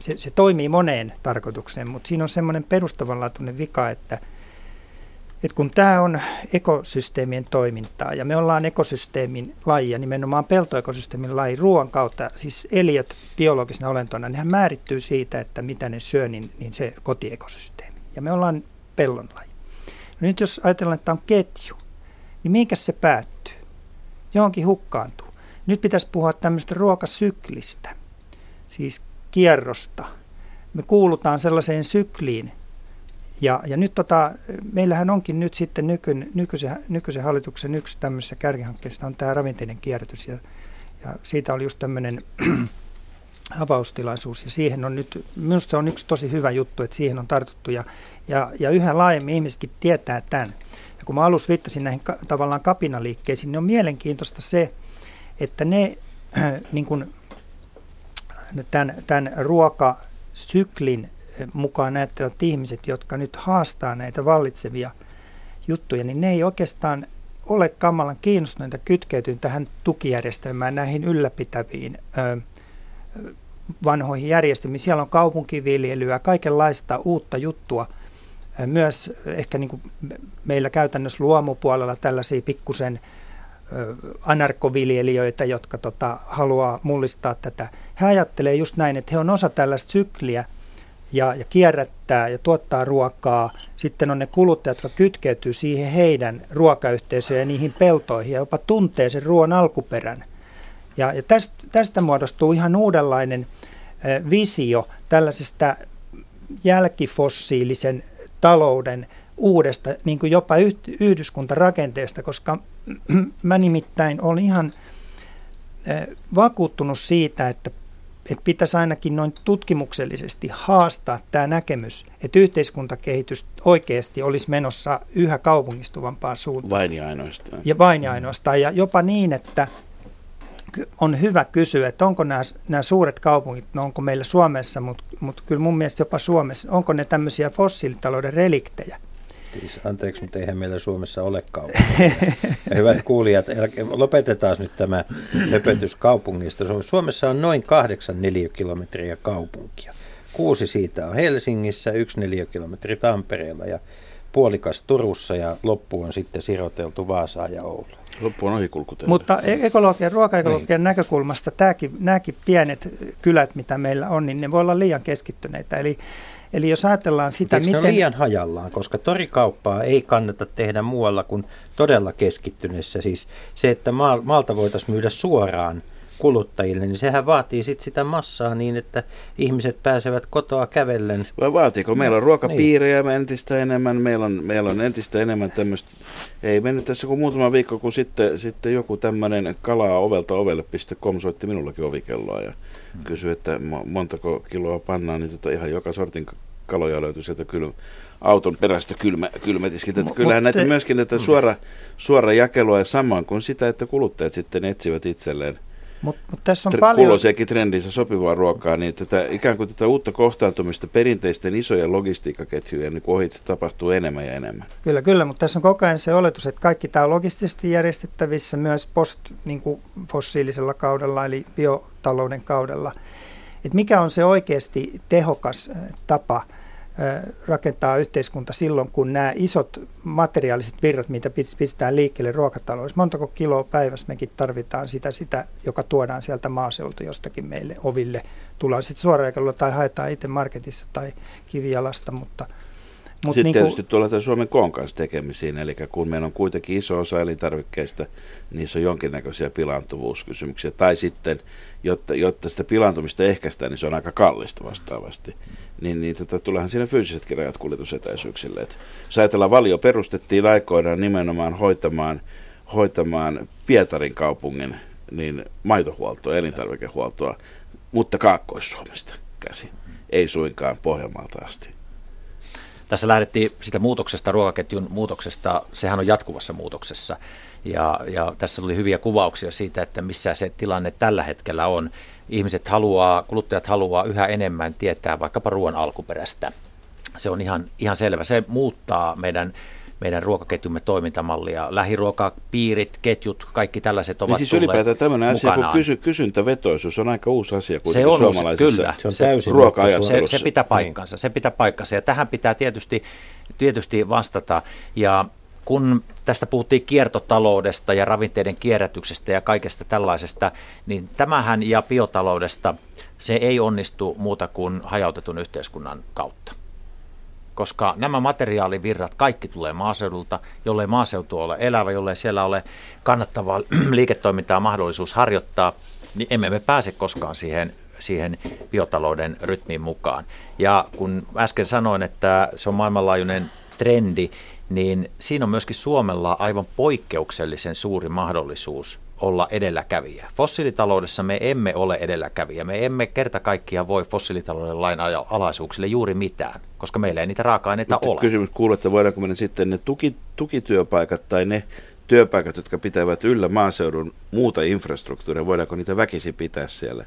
se, se toimii moneen tarkoitukseen, mutta siinä on semmoinen perustavanlaatuinen vika, että – että kun tämä on ekosysteemien toimintaa ja me ollaan ekosysteemin lajia, nimenomaan peltoekosysteemin laji ruoan kautta, siis eliöt biologisena olentoina, nehän määrittyy siitä, että mitä ne syö, niin, niin se kotiekosysteemi. Ja me ollaan pellon laji. No nyt jos ajatellaan, että on ketju, niin minkä se päättyy? Johonkin hukkaantuu. Nyt pitäisi puhua tämmöistä ruokasyklistä, siis kierrosta. Me kuulutaan sellaiseen sykliin, ja, ja nyt tota, meillähän onkin nyt sitten nykyn, nykyisen, nykyisen hallituksen yksi tämmöisessä kärkihankkeessa on tämä ravinteiden kierrätys. Ja, ja siitä oli just tämmöinen (clears throat) avaustilaisuus ja siihen on nyt, minusta se on yksi tosi hyvä juttu, että siihen on tartuttu ja, ja, ja yhä laajemmin ihmisetkin tietää tämän. Ja kun mä alussa viittasin näihin ka, tavallaan kapinaliikkeisiin, niin on mielenkiintoista se, että ne (clears throat) niin kuin, tämän, tämän ruokasyklin mukaan näyttävät ihmiset, jotka nyt haastaa näitä vallitsevia juttuja, niin ne ei oikeastaan ole kamalan kiinnostuneita kytkeytyä tähän tukijärjestelmään, näihin ylläpitäviin ö, vanhoihin järjestelmiin. Siellä on kaupunkiviljelyä, kaikenlaista uutta juttua. Myös ehkä niin kuin meillä käytännössä luomupuolella tällaisia pikkusen anarkoviljelijöitä, jotka tota, haluaa mullistaa tätä. He ajattelee just näin, että he on osa tällaista sykliä – ja, ja kierrättää ja tuottaa ruokaa. Sitten on ne kuluttajat, jotka kytkeytyy siihen heidän ruokayhteisöön ja niihin peltoihin ja jopa tuntee sen ruoan alkuperän. Ja, ja tästä, tästä muodostuu ihan uudenlainen visio tällaisesta jälkifossiilisen talouden uudesta niin kuin jopa yhdyskuntarakenteesta, koska (clears throat) mä nimittäin olen ihan vakuuttunut siitä, että että pitäisi ainakin noin tutkimuksellisesti haastaa tämä näkemys, että yhteiskuntakehitys oikeasti olisi menossa yhä kaupungistuvampaan suuntaan. Vain ja ainoastaan. Ja vain ja ainoastaan. Ja jopa niin, että on hyvä kysyä, että onko nämä, nämä suuret kaupungit, no onko meillä Suomessa, mutta, mutta kyllä mun mielestä jopa Suomessa, onko ne tämmöisiä fossiilitalouden reliktejä? Siis anteeksi, mutta eihän meillä Suomessa ole kaupunkia. Hyvät (laughs) kuulijat, lopetetaan nyt tämä höpötys kaupungista. Suomessa on noin kahdeksan neliökilometriä kaupunkia. Kuusi siitä on Helsingissä, yksi neliökilometri Tampereella ja puolikas Turussa ja loppu on sitten siroteltu Vaasaan ja Ouluun. Loppu on. Mutta e- ekologian, ruokaekologian niin. näkökulmasta tämäkin, nämäkin pienet kylät, mitä meillä on, niin ne voi olla liian keskittyneitä. Eli Eli jos ajatellaan sitä, Eikö miten... Ne liian hajallaan, koska torikauppaa ei kannata tehdä muualla kuin todella keskittyneessä. Siis se, että maalta voitaisiin myydä suoraan kuluttajille, niin sehän vaatii sit sitä massaa niin, että ihmiset pääsevät kotoa kävellen. Vai vaatiiko? Meillä on ruokapiirejä niin. entistä enemmän, meillä on, meillä on entistä enemmän tämmöistä, ei mennyt tässä kuin muutama viikko, kun sitten, sitten joku tämmöinen kalaa ovelta ovelle.com soitti minullakin ovikelloa ja kysyi, että montako kiloa pannaan, niin tota ihan joka sortin kaloja löytyy sieltä kyllä auton perästä kylmä, kylmätiskin. Että kyllähän näitä myöskin tätä mm. suora, suora jakelua ja samoin kuin sitä, että kuluttajat sitten etsivät itselleen – Mut, mut tässä on paljon... Kuloisiakin trendissä sopivaa ruokaa, niin tätä, ikään kuin tätä uutta kohtaantumista perinteisten isojen logistiikkaketjujen niin ohitse tapahtuu enemmän ja enemmän. Kyllä, kyllä, mutta tässä on koko ajan se oletus, että kaikki tämä on logistisesti järjestettävissä myös post-fossiilisella niin kaudella, eli biotalouden kaudella. Et mikä on se oikeasti tehokas tapa rakentaa yhteiskunta silloin, kun nämä isot materiaaliset virrat, mitä pistetään liikkeelle ruokataloudessa, montako kiloa päivässä mekin tarvitaan sitä, sitä, joka tuodaan sieltä maaseulta jostakin meille oville. Tullaan sitten suoraan tai haetaan itse marketissa tai kivijalasta, mutta – Mut Sitten niin tietysti tuolla Suomen koon kanssa tekemisiin, eli kun meillä on kuitenkin iso osa elintarvikkeista, niissä on jonkinnäköisiä pilaantuvuuskysymyksiä. Tai sitten, jotta, jotta sitä pilaantumista ehkäistään, niin se on aika kallista vastaavasti. Niin, niin tota, tuleehan siinä fyysisetkin rajat kuljetusetäisyyksille. Et jos ajatellaan, valio perustettiin aikoinaan nimenomaan hoitamaan, hoitamaan Pietarin kaupungin niin maitohuoltoa, elintarvikehuoltoa, mutta Kaakkois-Suomesta käsin, ei suinkaan Pohjanmaalta asti. Tässä lähdettiin sitä muutoksesta, ruokaketjun muutoksesta, sehän on jatkuvassa muutoksessa. Ja, ja tässä oli hyviä kuvauksia siitä, että missä se tilanne tällä hetkellä on. Ihmiset haluaa, kuluttajat haluaa yhä enemmän tietää vaikkapa ruoan alkuperästä. Se on ihan, ihan selvä. Se muuttaa meidän meidän ruokaketjumme toimintamallia. Lähiruokapiirit, ketjut, kaikki tällaiset ovat niin siis ylipäätään tämmöinen asia kuin kysy, kysyntävetoisuus on aika uusi asia se on kyllä. Se on täysin ruoka se, se pitää paikkansa, se pitää paikkansa. Ja tähän pitää tietysti, tietysti vastata. Ja kun tästä puhuttiin kiertotaloudesta ja ravinteiden kierrätyksestä ja kaikesta tällaisesta, niin tämähän ja biotaloudesta se ei onnistu muuta kuin hajautetun yhteiskunnan kautta koska nämä materiaalivirrat kaikki tulee maaseudulta, jollei maaseutu ole elävä, jollei siellä ole kannattavaa (clears throat) liiketoimintaa mahdollisuus harjoittaa, niin emme me pääse koskaan siihen, siihen biotalouden rytmiin mukaan. Ja kun äsken sanoin, että se on maailmanlaajuinen trendi, niin siinä on myöskin Suomella aivan poikkeuksellisen suuri mahdollisuus olla edelläkävijä. Fossiilitaloudessa me emme ole edelläkävijä. Me emme kerta kaikkiaan voi fossiilitalouden lain alaisuuksille juuri mitään, koska meillä ei niitä raaka-aineita Mutta ole. Kysymys kuuluu, että voidaanko me sitten ne tuki, tukityöpaikat tai ne työpaikat, jotka pitävät yllä maaseudun muuta infrastruktuuria, voidaanko niitä väkisi pitää siellä?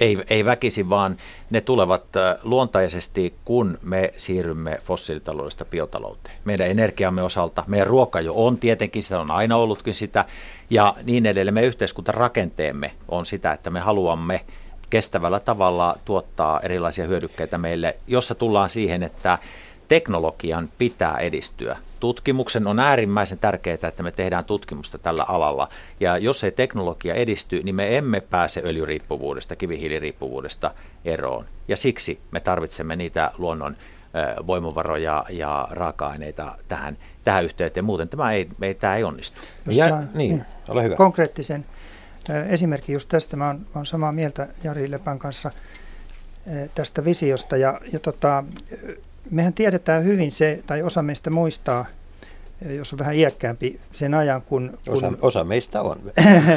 Ei, ei väkisi, vaan ne tulevat luontaisesti, kun me siirrymme fossiilitaloudesta biotalouteen. Meidän energiamme osalta, meidän ruoka jo on tietenkin, se on aina ollutkin sitä, ja niin edelleen. Me yhteiskuntarakenteemme on sitä, että me haluamme kestävällä tavalla tuottaa erilaisia hyödykkeitä meille, jossa tullaan siihen, että teknologian pitää edistyä. Tutkimuksen on äärimmäisen tärkeää, että me tehdään tutkimusta tällä alalla. Ja jos ei teknologia edisty, niin me emme pääse öljyriippuvuudesta, kivihiiliriippuvuudesta eroon. Ja siksi me tarvitsemme niitä luonnon voimavaroja ja raaka-aineita tähän, tähän yhteyteen. Muuten tämä ei, ei, tämä ei onnistu. Ja, niin, ole hyvä. Konkreettisen esimerkki just tästä. Mä oon, mä oon samaa mieltä Jari Lepän kanssa tästä visiosta. Ja, ja tota, mehän tiedetään hyvin se, tai osa meistä muistaa, jos on vähän iäkkäämpi, sen ajan, kun... kun osa, osa meistä on.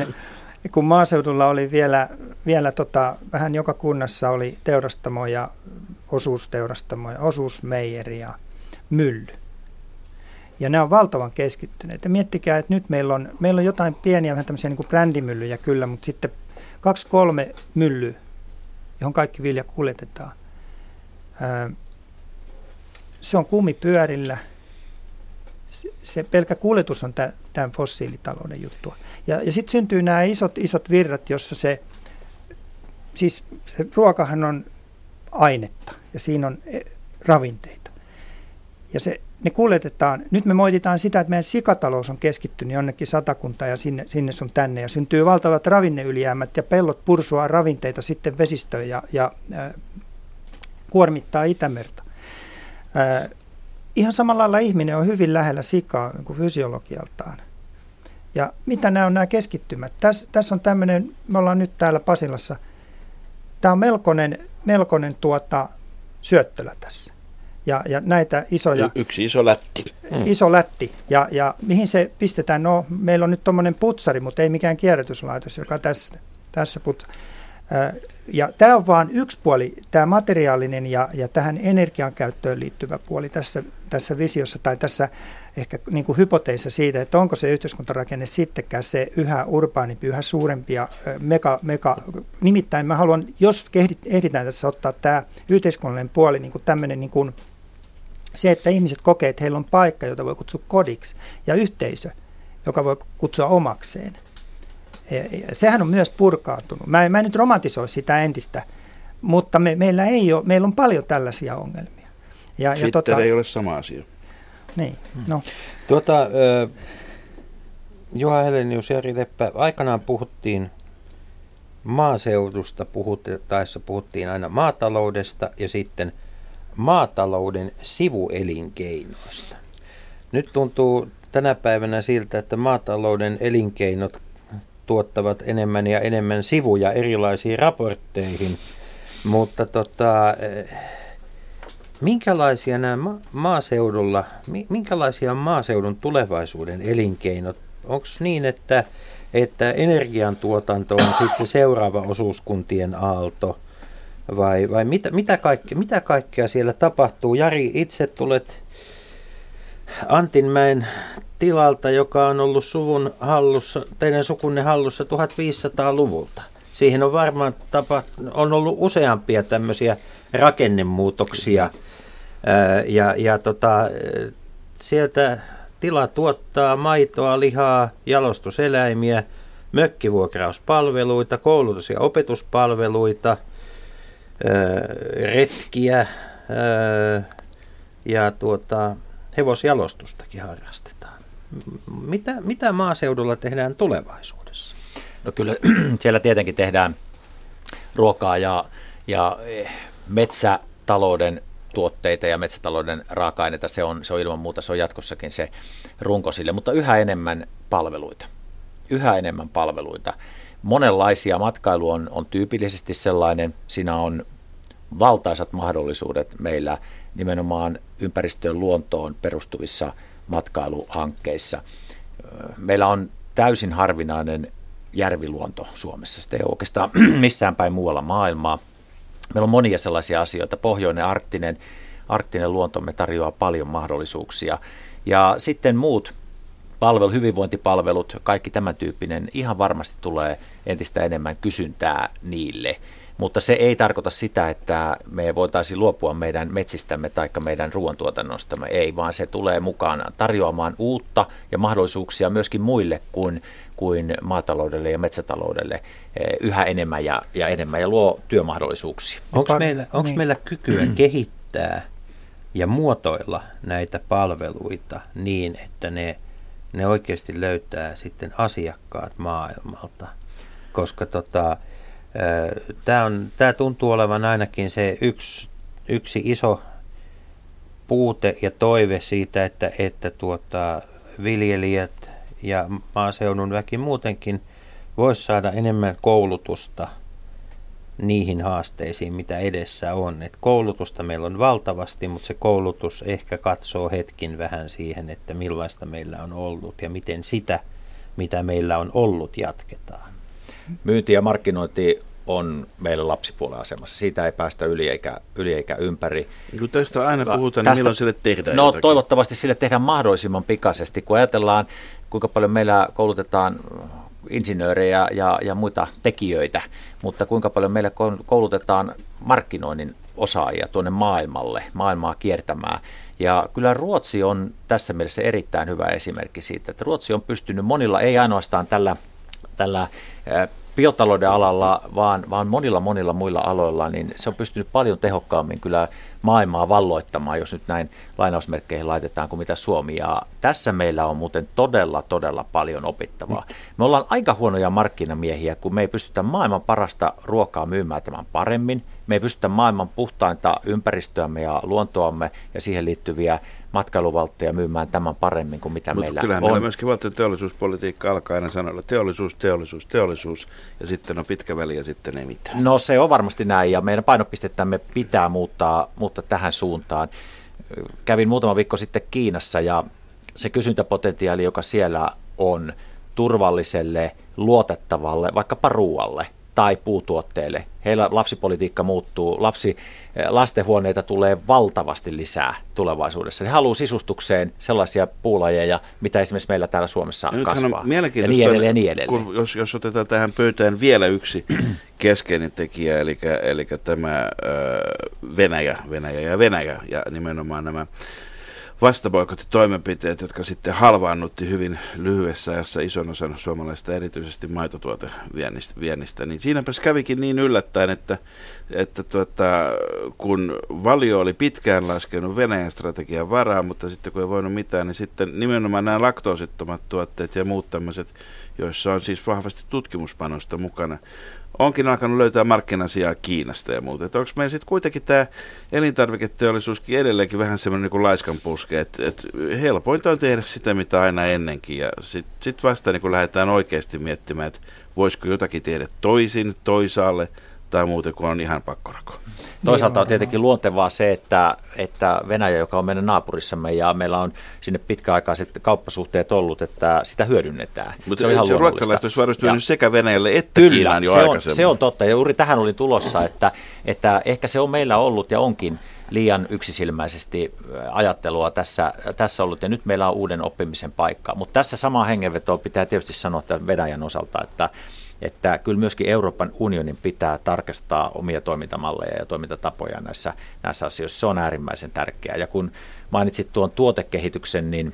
(laughs) kun maaseudulla oli vielä, vielä tota, vähän joka kunnassa oli teurastamo ja osuusteurastamo ja osuusmeijeri ja mylly. Ja nämä on valtavan keskittyneet. Ja miettikää, että nyt meillä on, meillä on jotain pieniä vähän tämmöisiä niin kuin brändimyllyjä kyllä, mutta sitten kaksi kolme myllyä, johon kaikki vilja kuljetetaan se on kumipyörillä. Se pelkkä kuljetus on tämän fossiilitalouden juttua. Ja, ja sitten syntyy nämä isot, isot virrat, jossa se, siis se ruokahan on ainetta ja siinä on e, ravinteita. Ja se, ne kuljetetaan, nyt me moititaan sitä, että meidän sikatalous on keskittynyt jonnekin satakunta ja sinne, sinne sun tänne ja syntyy valtavat ravinneylijäämät ja pellot pursuaa ravinteita sitten vesistöön ja, ja äh, kuormittaa Itämerta. Ää, ihan samalla lailla ihminen on hyvin lähellä sikaa niin kuin fysiologialtaan. Ja mitä nämä on nämä keskittymät? Tässä, tässä on tämmöinen, me ollaan nyt täällä Pasilassa, tämä on melkoinen, melkoinen tuota, syöttölä tässä. Ja, ja näitä isoja... Y- yksi iso lätti. Iso lätti. Ja, ja mihin se pistetään? No, meillä on nyt tuommoinen putsari, mutta ei mikään kierrätyslaitos, joka tässä, tässä putsaa. Ja tämä on vain yksi puoli, tämä materiaalinen ja, ja tähän energian käyttöön liittyvä puoli tässä, tässä visiossa tai tässä ehkä niin kuin hypoteissa siitä, että onko se yhteiskuntarakenne sittenkään se yhä urbaanimpi, yhä suurempi ja mega, mega. Nimittäin mä haluan, jos ehditään tässä ottaa tämä yhteiskunnallinen puoli, niin kuin tämmöinen niin kuin se, että ihmiset kokee, että heillä on paikka, jota voi kutsua kodiksi ja yhteisö, joka voi kutsua omakseen – Sehän on myös purkautunut. Mä en, mä en nyt romantisoi sitä entistä, mutta me, meillä, ei ole, meillä on paljon tällaisia ongelmia. Ja, Twitter ja tota, ei ole sama asia. Niin, no. Tuota, äh, Juha Helenius ja Jari Leppä, aikanaan puhuttiin maaseudusta puhuttaessa puhuttiin aina maataloudesta ja sitten maatalouden sivuelinkeinoista. Nyt tuntuu tänä päivänä siltä, että maatalouden elinkeinot tuottavat enemmän ja enemmän sivuja erilaisiin raportteihin, mutta tota, minkälaisia nämä maaseudulla, minkälaisia on maaseudun tulevaisuuden elinkeinot? Onko niin, että että energiantuotanto on sitten se seuraava osuuskuntien aalto, vai, vai mitä, mitä, kaikkea, mitä kaikkea siellä tapahtuu? Jari, itse tulet Antinmäen tilalta, joka on ollut suvun hallussa, teidän sukunne hallussa 1500-luvulta. Siihen on varmaan tapa, on ollut useampia tämmöisiä rakennemuutoksia. Ja, ja tota, sieltä Tila tuottaa maitoa, lihaa, jalostuseläimiä, mökkivuokrauspalveluita, koulutus- ja opetuspalveluita, retkiä ja tuota, hevosjalostustakin harrastetaan. Mitä, mitä maaseudulla tehdään tulevaisuudessa? No kyllä (clears throat) siellä tietenkin tehdään ruokaa ja, ja eh, metsätalouden tuotteita ja metsätalouden raaka-aineita, se on, se on ilman muuta, se on jatkossakin se runko sille, mutta yhä enemmän palveluita. Yhä enemmän palveluita. Monenlaisia matkailu on, on tyypillisesti sellainen, siinä on valtaisat mahdollisuudet meillä nimenomaan ympäristöön luontoon perustuvissa matkailuhankkeissa. Meillä on täysin harvinainen järviluonto Suomessa. Sitä ei ole oikeastaan (clears throat) missään päin muualla maailmaa. Meillä on monia sellaisia asioita. Pohjoinen arktinen, arktinen luontomme tarjoaa paljon mahdollisuuksia. Ja sitten muut palvelu, hyvinvointipalvelut, kaikki tämän tyyppinen, ihan varmasti tulee entistä enemmän kysyntää niille. Mutta se ei tarkoita sitä, että me voitaisiin luopua meidän metsistämme tai meidän ruoantuotannostamme. Ei, vaan se tulee mukaan tarjoamaan uutta ja mahdollisuuksia myöskin muille kuin kuin maataloudelle ja metsätaloudelle eh, yhä enemmän ja, ja enemmän ja luo työmahdollisuuksia. Onko meillä, onko niin. meillä kykyä kehittää ja muotoilla näitä palveluita niin, että ne, ne oikeasti löytää sitten asiakkaat maailmalta? Koska tota, tämä, on, tämä tuntuu olevan ainakin se yksi, yksi iso puute ja toive siitä, että, että tuota, viljelijät ja maaseudun väki muutenkin voisi saada enemmän koulutusta niihin haasteisiin, mitä edessä on. Et koulutusta meillä on valtavasti, mutta se koulutus ehkä katsoo hetkin vähän siihen, että millaista meillä on ollut ja miten sitä, mitä meillä on ollut, jatketaan. Myynti ja markkinointi on meillä lapsipuolen asemassa. Siitä ei päästä yli eikä, yli eikä ympäri. Kun tästä aina puhutaan, niin milloin sille tehdään No jotakin? toivottavasti sille tehdään mahdollisimman pikaisesti. Kun ajatellaan, kuinka paljon meillä koulutetaan insinöörejä ja, ja muita tekijöitä, mutta kuinka paljon meillä koulutetaan markkinoinnin osaajia tuonne maailmalle, maailmaa kiertämään. Ja kyllä Ruotsi on tässä mielessä erittäin hyvä esimerkki siitä, että Ruotsi on pystynyt monilla, ei ainoastaan tällä, tällä biotalouden alalla, vaan, vaan monilla monilla muilla aloilla, niin se on pystynyt paljon tehokkaammin kyllä maailmaa valloittamaan, jos nyt näin lainausmerkkeihin laitetaan, kuin mitä Suomi. Ja tässä meillä on muuten todella, todella paljon opittavaa. Me ollaan aika huonoja markkinamiehiä, kun me ei pystytä maailman parasta ruokaa myymään tämän paremmin. Me ei pystytä maailman puhtainta ympäristöämme ja luontoamme ja siihen liittyviä matkailuvaltteja myymään tämän paremmin kuin mitä Mutta meillä kyllähän on. meillä myöskin valtion teollisuuspolitiikka alkaa aina sanoilla teollisuus, teollisuus, teollisuus ja sitten on pitkä väli ja sitten ei mitään. No se on varmasti näin ja meidän painopistettämme pitää muuttaa, muuttaa tähän suuntaan. Kävin muutama viikko sitten Kiinassa ja se kysyntäpotentiaali, joka siellä on turvalliselle, luotettavalle, vaikkapa ruualle – tai puutuotteille. Heillä lapsipolitiikka muuttuu, lapsi, eh, lastenhuoneita tulee valtavasti lisää tulevaisuudessa. He haluavat sisustukseen sellaisia puulajeja, mitä esimerkiksi meillä täällä Suomessa ja kasvaa. On ja niin edelleen niin edelleen. Kun, jos, jos otetaan tähän pöytään vielä yksi (clears throat) keskeinen tekijä, eli, eli tämä Venäjä, Venäjä ja Venäjä, ja nimenomaan nämä vastaboikottitoimenpiteet, jotka sitten halvaannutti hyvin lyhyessä ajassa ison osan suomalaista erityisesti maitotuoteviennistä, niin siinäpä kävikin niin yllättäen, että, että tuota, kun valio oli pitkään laskenut Venäjän strategian varaa, mutta sitten kun ei voinut mitään, niin sitten nimenomaan nämä laktoosittomat tuotteet ja muut tämmöiset, joissa on siis vahvasti tutkimuspanosta mukana, onkin alkanut löytää markkinasijaa Kiinasta ja muuta. Onko meillä sitten kuitenkin tämä elintarviketeollisuuskin edelleenkin vähän semmoinen niin laiskan puske, että et helpointa on tehdä sitä, mitä aina ennenkin, ja sitten sit vasta niin lähdetään oikeasti miettimään, että voisiko jotakin tehdä toisin, toisaalle, tai muuten kuin on ihan pakkorako. Toisaalta on tietenkin luontevaa se, että, että Venäjä, joka on meidän naapurissamme ja meillä on sinne pitkäaikaiset kauppasuhteet ollut, että sitä hyödynnetään. Mutta se on ihan se ruotsalaiset olisi varmasti ja, sekä Venäjälle että kyllä, Kiinaan jo se aikaisemmin. on, se on totta ja juuri tähän oli tulossa, että, että ehkä se on meillä ollut ja onkin liian yksisilmäisesti ajattelua tässä, tässä ollut, ja nyt meillä on uuden oppimisen paikka. Mutta tässä samaa hengenvetoa pitää tietysti sanoa tämän Venäjän osalta, että että kyllä myöskin Euroopan unionin pitää tarkastaa omia toimintamalleja ja toimintatapoja näissä, näissä asioissa. Se on äärimmäisen tärkeää. Ja kun mainitsit tuon tuotekehityksen, niin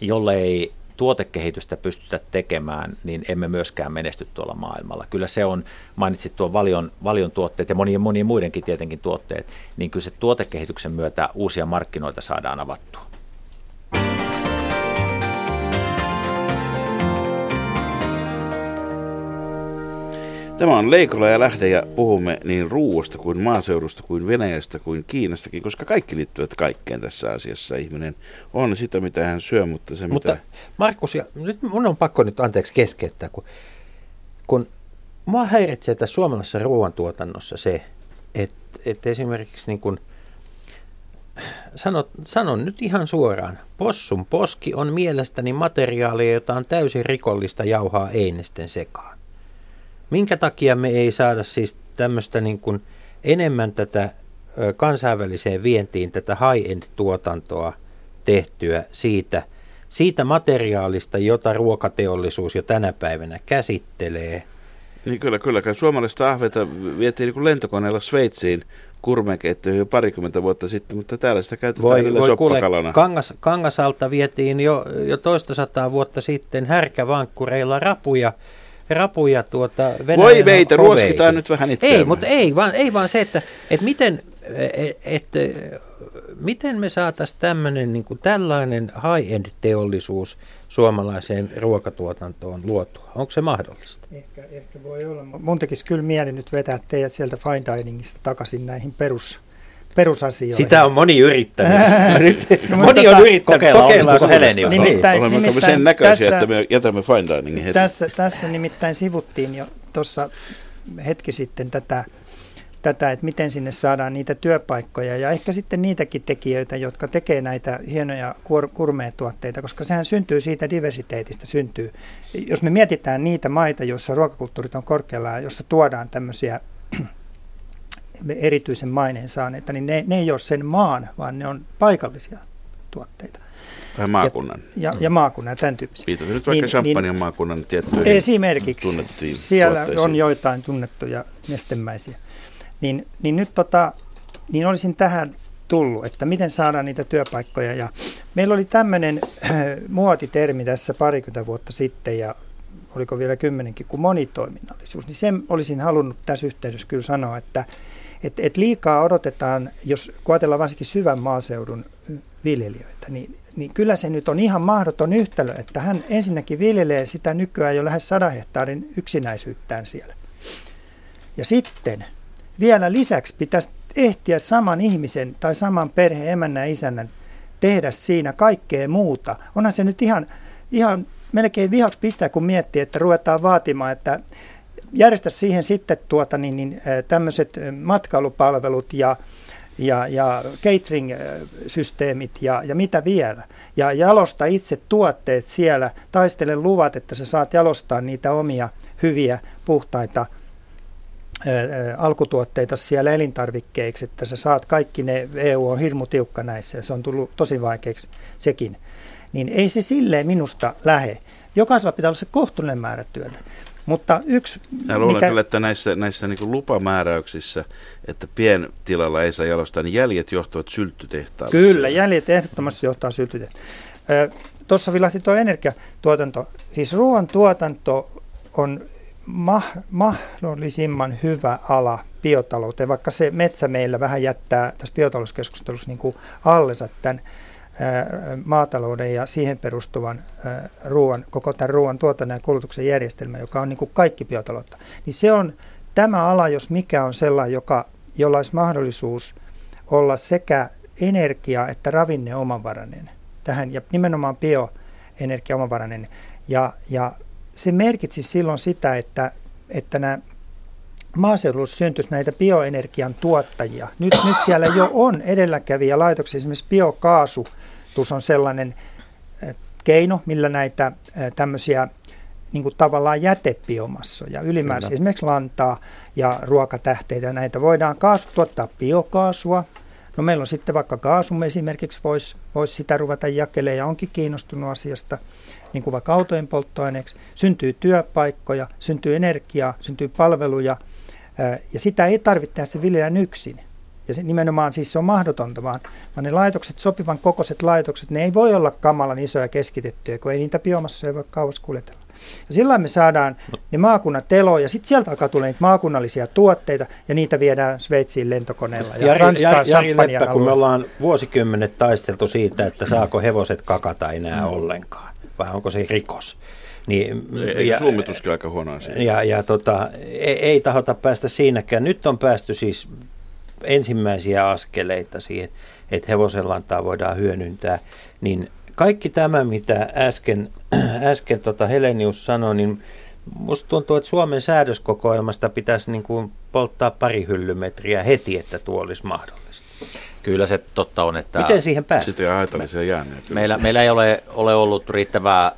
jollei tuotekehitystä pystytä tekemään, niin emme myöskään menesty tuolla maailmalla. Kyllä se on, mainitsit tuon valion, valion tuotteet ja monien, monien muidenkin tietenkin tuotteet, niin kyllä se tuotekehityksen myötä uusia markkinoita saadaan avattua. Tämä on Leikola ja Lähde ja puhumme niin ruuasta kuin maaseudusta kuin Venäjästä kuin Kiinastakin, koska kaikki liittyvät kaikkeen tässä asiassa. Ihminen on sitä, mitä hän syö, mutta se mutta, mitä... Markus, ja nyt mun on pakko nyt anteeksi keskeyttää, kun, kun mua häiritsee tässä suomalaisessa ruoantuotannossa se, että, että esimerkiksi niin kuin, sanot, sanon nyt ihan suoraan, possun poski on mielestäni materiaalia, jota on täysin rikollista jauhaa einesten sekaan. Minkä takia me ei saada siis tämmöistä niin kuin enemmän tätä kansainväliseen vientiin, tätä high-end-tuotantoa tehtyä siitä, siitä materiaalista, jota ruokateollisuus jo tänä päivänä käsittelee. Niin kyllä, kyllä. Suomalaista ahveta vietiin niin lentokoneella Sveitsiin kurmekeittoihin jo parikymmentä vuotta sitten, mutta täällä sitä käytetään voi, voi kuule, kangas, Kangasalta vietiin jo, jo toista sataa vuotta sitten härkävankkureilla rapuja rapuja tuota Venäjän Voi meitä, ruoskitaan nyt vähän itse. Ei, mutta ei vaan, ei vaan se, että, että miten, että, miten me saataisiin tämmöinen, niin kuin tällainen high-end-teollisuus suomalaiseen ruokatuotantoon luotua? Onko se mahdollista? Ehkä, ehkä voi olla. Mun tekisi kyllä mieli nyt vetää teidät sieltä fine diningista takaisin näihin perus perusasioihin. Sitä on moni yrittänyt. (laughs) no, moni tota, on yrittänyt. Kokeilla, kokeilla Heleni. Nimittäin, Olemme nimittäin sen näköisiä, tässä, että me jätämme fine diningin heti. Tässä, tässä nimittäin sivuttiin jo tuossa hetki sitten tätä, tätä, että miten sinne saadaan niitä työpaikkoja ja ehkä sitten niitäkin tekijöitä, jotka tekee näitä hienoja kur- kurmeetuotteita, koska sehän syntyy siitä diversiteetistä, syntyy. Jos me mietitään niitä maita, joissa ruokakulttuurit on korkealla ja joissa tuodaan tämmöisiä erityisen maineen saaneita, niin ne, ne ei ole sen maan, vaan ne on paikallisia tuotteita. Tai maakunnan. Ja, ja, ja maakunnan ja tämän tyyppisiä. Viitasit nyt vaikka niin, Champagnen niin, maakunnan tiettyihin Esimerkiksi. Siellä on joitain tunnettuja nestemäisiä. Niin, niin nyt tota, niin olisin tähän tullut, että miten saadaan niitä työpaikkoja. Ja meillä oli tämmöinen äh, (clears throat) muotitermi tässä parikymmentä vuotta sitten ja oliko vielä kymmenenkin, kuin monitoiminnallisuus. Niin sen olisin halunnut tässä yhteydessä kyllä sanoa, että et, et liikaa odotetaan, jos kun ajatellaan varsinkin syvän maaseudun viljelijöitä, niin, niin kyllä se nyt on ihan mahdoton yhtälö, että hän ensinnäkin viljelee sitä nykyään jo lähes 100 hehtaarin yksinäisyyttään siellä. Ja sitten vielä lisäksi pitäisi ehtiä saman ihmisen tai saman perheen emännän ja isännän tehdä siinä kaikkea muuta. Onhan se nyt ihan, ihan melkein vihaksi pistää, kun miettii, että ruvetaan vaatimaan, että järjestä siihen sitten tuota, niin, niin, tämmöiset matkailupalvelut ja, ja, ja catering-systeemit ja, ja mitä vielä. Ja jalosta itse tuotteet siellä, taistele luvat, että sä saat jalostaa niitä omia hyviä, puhtaita alkutuotteita siellä elintarvikkeiksi, että sä saat kaikki ne, EU on hirmu tiukka näissä ja se on tullut tosi vaikeaksi sekin. Niin ei se silleen minusta lähe. Jokaisella pitää olla se kohtuullinen määrä työtä. Mutta yksi, Mä luulen mikä... kyllä, että näissä, näissä niin lupamääräyksissä, että pientilalla ei saa jalostaa, niin jäljet johtavat sylttytehtaalle. Kyllä, jäljet ehdottomasti johtaa sylttytehtaalle. Tuossa vilahti tuo energiatuotanto. Siis ruoantuotanto on ma- mahdollisimman hyvä ala biotalouteen, vaikka se metsä meillä vähän jättää tässä biotalouskeskustelussa niin kuin allensa tämän maatalouden ja siihen perustuvan ruoan, koko tämän ruoan tuotannon ja kulutuksen järjestelmä, joka on niin kuin kaikki biotaloutta, niin se on tämä ala, jos mikä on sellainen, joka, jolla olisi mahdollisuus olla sekä energia- että ravinne omavarainen tähän, ja nimenomaan bioenergia omavarainen. Ja, ja se merkitsi silloin sitä, että, että nämä maaseudulla syntyisi näitä bioenergian tuottajia. Nyt, nyt siellä jo on edelläkävijä laitoksia, esimerkiksi biokaasu on sellainen keino, millä näitä tämmöisiä niin kuin tavallaan jätebiomassoja, ylimääräisiä, Kyllä. esimerkiksi lantaa ja ruokatähteitä, näitä voidaan kaasu, tuottaa biokaasua. No meillä on sitten vaikka kaasumme esimerkiksi, voisi vois sitä ruveta jakelemaan ja onkin kiinnostunut asiasta niin kuin vaikka autojen polttoaineeksi, syntyy työpaikkoja, syntyy energiaa, syntyy palveluja, ja sitä ei tarvitse tehdä se viljelijän yksin. Ja se nimenomaan siis se on mahdotonta, vaan, vaan ne laitokset, sopivan kokoiset laitokset, ne ei voi olla kamalan isoja keskitettyjä, kun ei niitä biomassoja voi kauas kuljetella. Ja sillä me saadaan ne maakunnat teloon ja sitten sieltä alkaa tulla niitä maakunnallisia tuotteita ja niitä viedään Sveitsiin lentokoneella ja, ja Ranskaan Jari, Jari Leppä, kun me ollaan vuosikymmenet taisteltu siitä, että saako hevoset kakata enää mm. ollenkaan vai onko se rikos. Niin, ei, ja, suomituskin aika huono asia. Ja, ja tota, ei, ei tahota päästä siinäkään. Nyt on päästy siis ensimmäisiä askeleita siihen, että hevosenlantaa voidaan hyödyntää. Niin kaikki tämä, mitä äsken, (clears throat) äsken tota Helenius sanoi, niin musta tuntuu, että Suomen säädöskokoelmasta pitäisi niin kuin polttaa pari hyllymetriä heti, että tuo olisi mahdollista. Kyllä se totta on, että... Miten siihen päästään? Sitten haitallisia jääneet. Meillä, meillä ei ole, ole ollut riittävää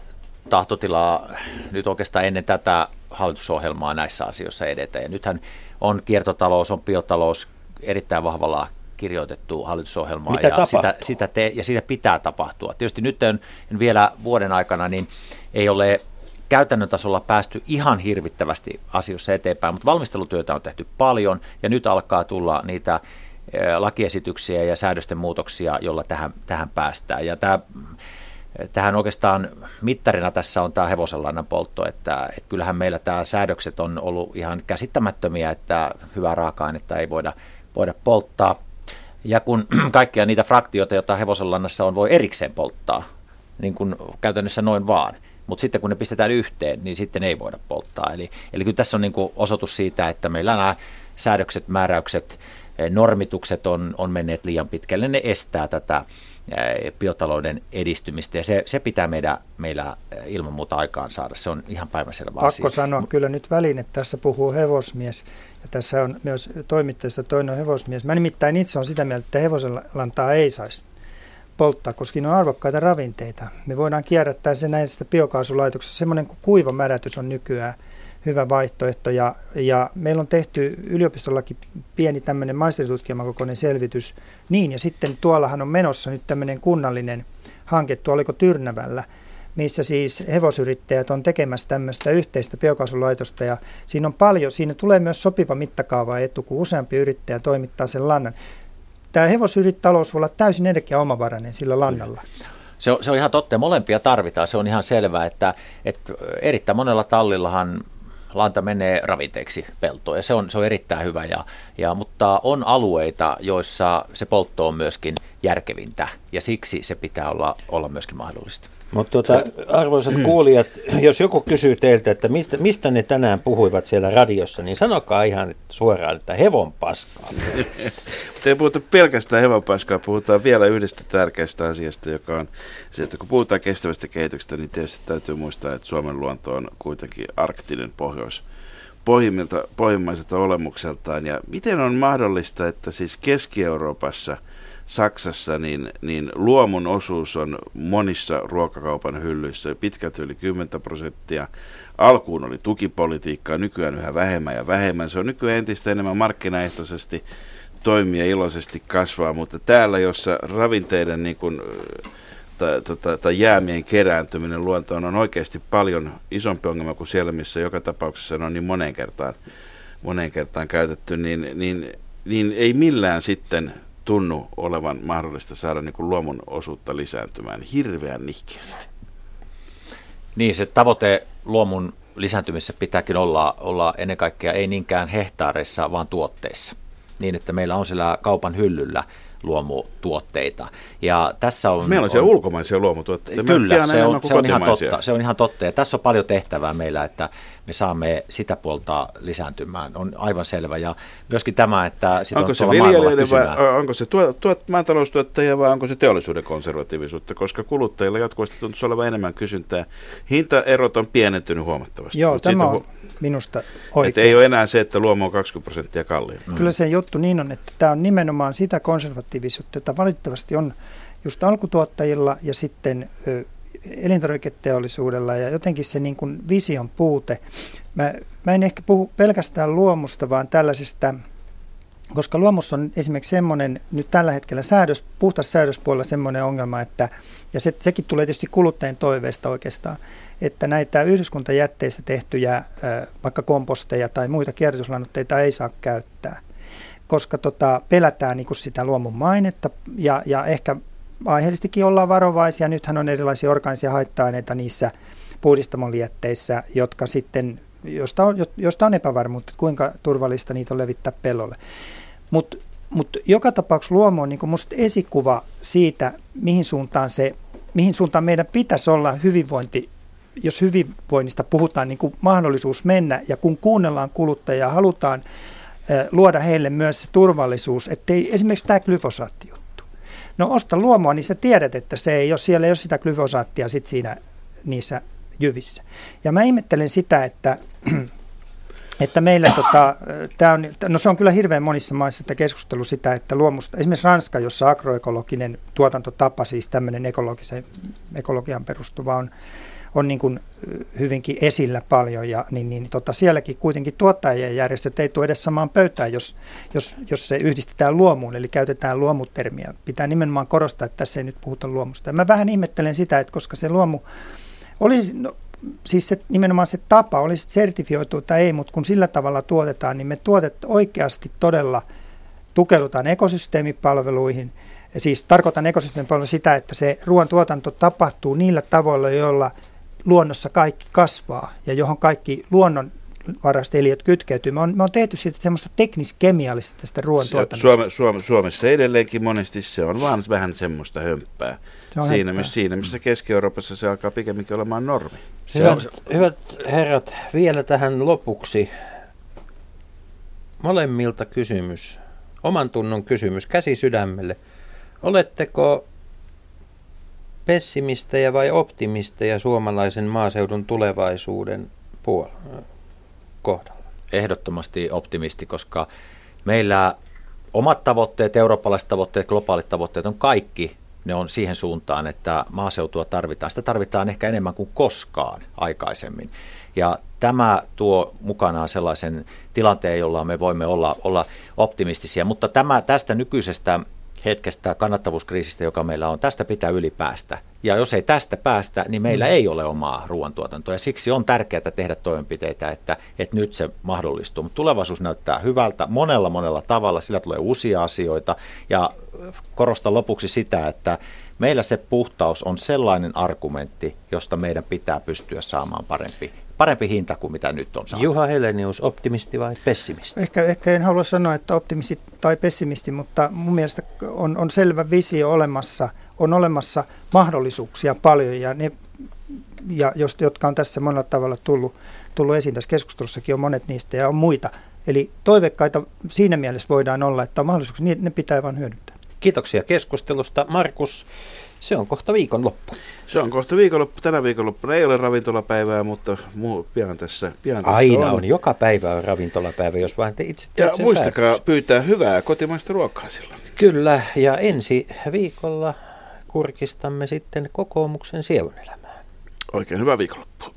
tahtotilaa nyt oikeastaan ennen tätä hallitusohjelmaa näissä asioissa edetä. Ja nythän on kiertotalous, on biotalous erittäin vahvalla kirjoitettu hallitusohjelmaa Mitä ja, sitä, sitä te, ja sitä pitää tapahtua. Tietysti nyt on, vielä vuoden aikana niin ei ole käytännön tasolla päästy ihan hirvittävästi asioissa eteenpäin, mutta valmistelutyötä on tehty paljon ja nyt alkaa tulla niitä lakiesityksiä ja säädösten muutoksia, jolla tähän, tähän päästään. Ja tämä, tähän oikeastaan mittarina tässä on tämä hevosenlannan poltto, että, että kyllähän meillä tämä säädökset on ollut ihan käsittämättömiä, että hyvää raaka-ainetta ei voida, voida polttaa. Ja kun (clears throat) kaikkia niitä fraktioita, joita hevosenlannassa on, voi erikseen polttaa, niin kuin käytännössä noin vaan, mutta sitten kun ne pistetään yhteen, niin sitten ei voida polttaa. Eli, eli kyllä tässä on niin kuin osoitus siitä, että meillä nämä säädökset, määräykset, normitukset on, on menneet liian pitkälle, ne estää tätä biotalouden edistymistä ja se, se pitää meidän, meillä ilman muuta aikaan saada. Se on ihan päiväselvä Pakko asia. Pakko sanoa kyllä nyt väliin, että tässä puhuu hevosmies ja tässä on myös toimittajassa toinen hevosmies. Mä nimittäin itse on sitä mieltä, että hevosenlantaa ei saisi polttaa, koska ne on arvokkaita ravinteita. Me voidaan kierrättää se näistä biokaasulaitoksissa. Semmoinen kuin kuiva märätys on nykyään – hyvä vaihtoehto. Ja, ja meillä on tehty yliopistollakin pieni tämmöinen maisteritutkijakokoinen selvitys. Niin, ja sitten tuollahan on menossa nyt tämmöinen kunnallinen hanke, tuolla Tyrnävällä, missä siis hevosyrittäjät on tekemässä tämmöistä yhteistä biokaasulaitosta ja siinä on paljon, siinä tulee myös sopiva mittakaava etu, kun useampi yrittäjä toimittaa sen lannan. Tämä hevosyrittätalous voi olla täysin energiaomavarainen sillä lannalla. Se on, se on ihan totta ja molempia tarvitaan. Se on ihan selvää, että, että erittäin monella tallillahan lanta menee ravinteeksi peltoon ja se on, se on erittäin hyvä. Ja, ja, mutta on alueita, joissa se poltto on myöskin järkevintä ja siksi se pitää olla, olla myöskin mahdollista. Mutta tuota, arvoisat kuulijat, jos joku kysyy teiltä, että mistä, mistä ne tänään puhuivat siellä radiossa, niin sanokaa ihan suoraan, että hevon paskaa. Te ei puhuta pelkästään hevon paskaa, puhutaan vielä yhdestä tärkeästä asiasta, joka on se, että kun puhutaan kestävästä kehityksestä, niin tietysti täytyy muistaa, että Suomen luonto on kuitenkin arktinen pohjois pohjimmaiselta olemukseltaan. Ja miten on mahdollista, että siis Keski-Euroopassa – Saksassa, niin, niin luomun osuus on monissa ruokakaupan hyllyissä pitkälti yli 10 prosenttia. Alkuun oli tukipolitiikkaa, nykyään yhä vähemmän ja vähemmän. Se on nykyään entistä enemmän markkinaehtoisesti toimia iloisesti kasvaa, mutta täällä, jossa ravinteiden niin kuin, tai, tai, tai jäämien kerääntyminen luontoon on oikeasti paljon isompi ongelma kuin siellä, missä joka tapauksessa on niin moneen kertaan, moneen kertaan käytetty, niin, niin, niin ei millään sitten tunnu olevan mahdollista saada niin kuin luomun osuutta lisääntymään hirveän nihkeästi. Niin, se tavoite luomun lisääntymisessä pitääkin olla, olla ennen kaikkea ei niinkään hehtaareissa, vaan tuotteissa. Niin, että meillä on siellä kaupan hyllyllä luomutuotteita. Ja tässä on, Meillä on siellä on, ulkomaisia luomutuotteita. Kyllä, se on, se on ihan totta. Se on ihan totta. Ja tässä on paljon tehtävää meillä, että me saamme sitä puolta lisääntymään. On aivan selvä. Ja myöskin tämä, että sitä onko on se viljelijöiden vai onko se tuot, tuot, maataloustuottajia vai onko se teollisuuden konservatiivisuutta, koska kuluttajilla jatkuvasti tuntuu olevan enemmän kysyntää. Hintaerot on pienentynyt huomattavasti. Joo, tämä on minusta oikein. Että ei ole enää se, että luomu on 20 prosenttia kalliin. Mm. Kyllä se juttu niin on, että tämä on nimenomaan sitä konservatiivisuutta, jota valitettavasti on just alkutuottajilla ja sitten elintarviketeollisuudella ja jotenkin se niin kuin vision puute. Mä, mä en ehkä puhu pelkästään luomusta, vaan tällaisesta, koska luomussa on esimerkiksi semmoinen nyt tällä hetkellä säädös, puhtas säädöspuolella semmoinen ongelma, että, ja se, sekin tulee tietysti kuluttajien toiveesta oikeastaan, että näitä yhdyskuntajätteissä tehtyjä vaikka komposteja tai muita kierrätyslannoitteita ei saa käyttää, koska tota, pelätään niin sitä luomun mainetta ja, ja ehkä aiheellistikin ollaan varovaisia. Nythän on erilaisia organisia haitta-aineita niissä puhdistamolijetteissä, jotka sitten, josta on, josta on epävarmuutta, että kuinka turvallista niitä on levittää pellolle. Mutta mut joka tapauksessa luomu on niin musta esikuva siitä, mihin suuntaan, se, mihin suuntaan meidän pitäisi olla hyvinvointi jos hyvinvoinnista puhutaan, niin kuin mahdollisuus mennä ja kun kuunnellaan kuluttajaa, halutaan luoda heille myös se turvallisuus, ettei esimerkiksi tämä glyfosaatti-juttu. No osta luomua, niin sä tiedät, että se ei ole, siellä ei ole sitä glyfosaattia sit siinä niissä jyvissä. Ja mä ihmettelen sitä, että, (clears throat) että meillä tota, tää on, no se on kyllä hirveän monissa maissa että keskustelu sitä, että luomusta, esimerkiksi Ranska, jossa agroekologinen tuotantotapa, siis tämmöinen ekologian perustuva on on niin kuin hyvinkin esillä paljon ja niin, niin tota, sielläkin kuitenkin tuottajien järjestöt ei tule edes samaan pöytään, jos, jos, jos se yhdistetään luomuun, eli käytetään luomutermiä. Pitää nimenomaan korostaa, että tässä ei nyt puhuta luomusta. Ja mä vähän ihmettelen sitä, että koska se luomu olisi, no, siis se, nimenomaan se tapa, olisi sertifioitu tai ei, mutta kun sillä tavalla tuotetaan, niin me tuotet oikeasti todella tukeudutaan ekosysteemipalveluihin. Siis tarkoitan ekosysteemipalveluja sitä, että se ruoantuotanto tapahtuu niillä tavoilla, joilla luonnossa kaikki kasvaa ja johon kaikki luonnon varaiset eliöt kytkeytyy. Me on, me on tehty siitä semmoista teknis-kemiallista tästä ruoantuotannosta. Suome, Suome, Suomessa edelleenkin monesti se on vaan vähän semmoista hömppää. Se on siinä, missä, siinä, missä Keski-Euroopassa se alkaa pikemminkin olemaan normi. Hyvät, hyvät herrat, vielä tähän lopuksi molemmilta kysymys, oman tunnon kysymys, käsi sydämelle. Oletteko pessimistejä vai optimisteja suomalaisen maaseudun tulevaisuuden puol- kohdalla? Ehdottomasti optimisti, koska meillä omat tavoitteet, eurooppalaiset tavoitteet, globaalit tavoitteet on kaikki ne on siihen suuntaan, että maaseutua tarvitaan. Sitä tarvitaan ehkä enemmän kuin koskaan aikaisemmin. Ja tämä tuo mukanaan sellaisen tilanteen, jolla me voimme olla, olla optimistisia. Mutta tämä, tästä nykyisestä hetkestä kannattavuuskriisistä, joka meillä on. Tästä pitää ylipäästä. Ja jos ei tästä päästä, niin meillä mm. ei ole omaa ruoantuotantoa. Ja siksi on tärkeää tehdä toimenpiteitä, että, että nyt se mahdollistuu. Mutta tulevaisuus näyttää hyvältä monella monella tavalla. Sillä tulee uusia asioita. Ja korostan lopuksi sitä, että meillä se puhtaus on sellainen argumentti, josta meidän pitää pystyä saamaan parempi parempi hinta kuin mitä nyt on saatu. Juha Helenius, optimisti vai pessimisti? Ehkä, ehkä en halua sanoa, että optimisti tai pessimisti, mutta mun mielestä on, on selvä visio olemassa, on olemassa mahdollisuuksia paljon ja ne, ja jos, jotka on tässä monella tavalla tullut, tullut esiin tässä keskustelussakin, on monet niistä ja on muita. Eli toivekkaita siinä mielessä voidaan olla, että on mahdollisuuksia, niin ne pitää vain hyödyntää. Kiitoksia keskustelusta. Markus, se on kohta viikonloppu. Se on kohta viikonloppu. Tänä viikonloppuna ei ole ravintolapäivää, mutta muu, pian tässä, pian tässä Aina on. on. Joka päivä on ravintolapäivä, jos vain te itse Ja muistakaa päätöksen. pyytää hyvää kotimaista ruokaa silloin. Kyllä, ja ensi viikolla kurkistamme sitten kokoomuksen sielunelämää. Oikein hyvää viikonloppua.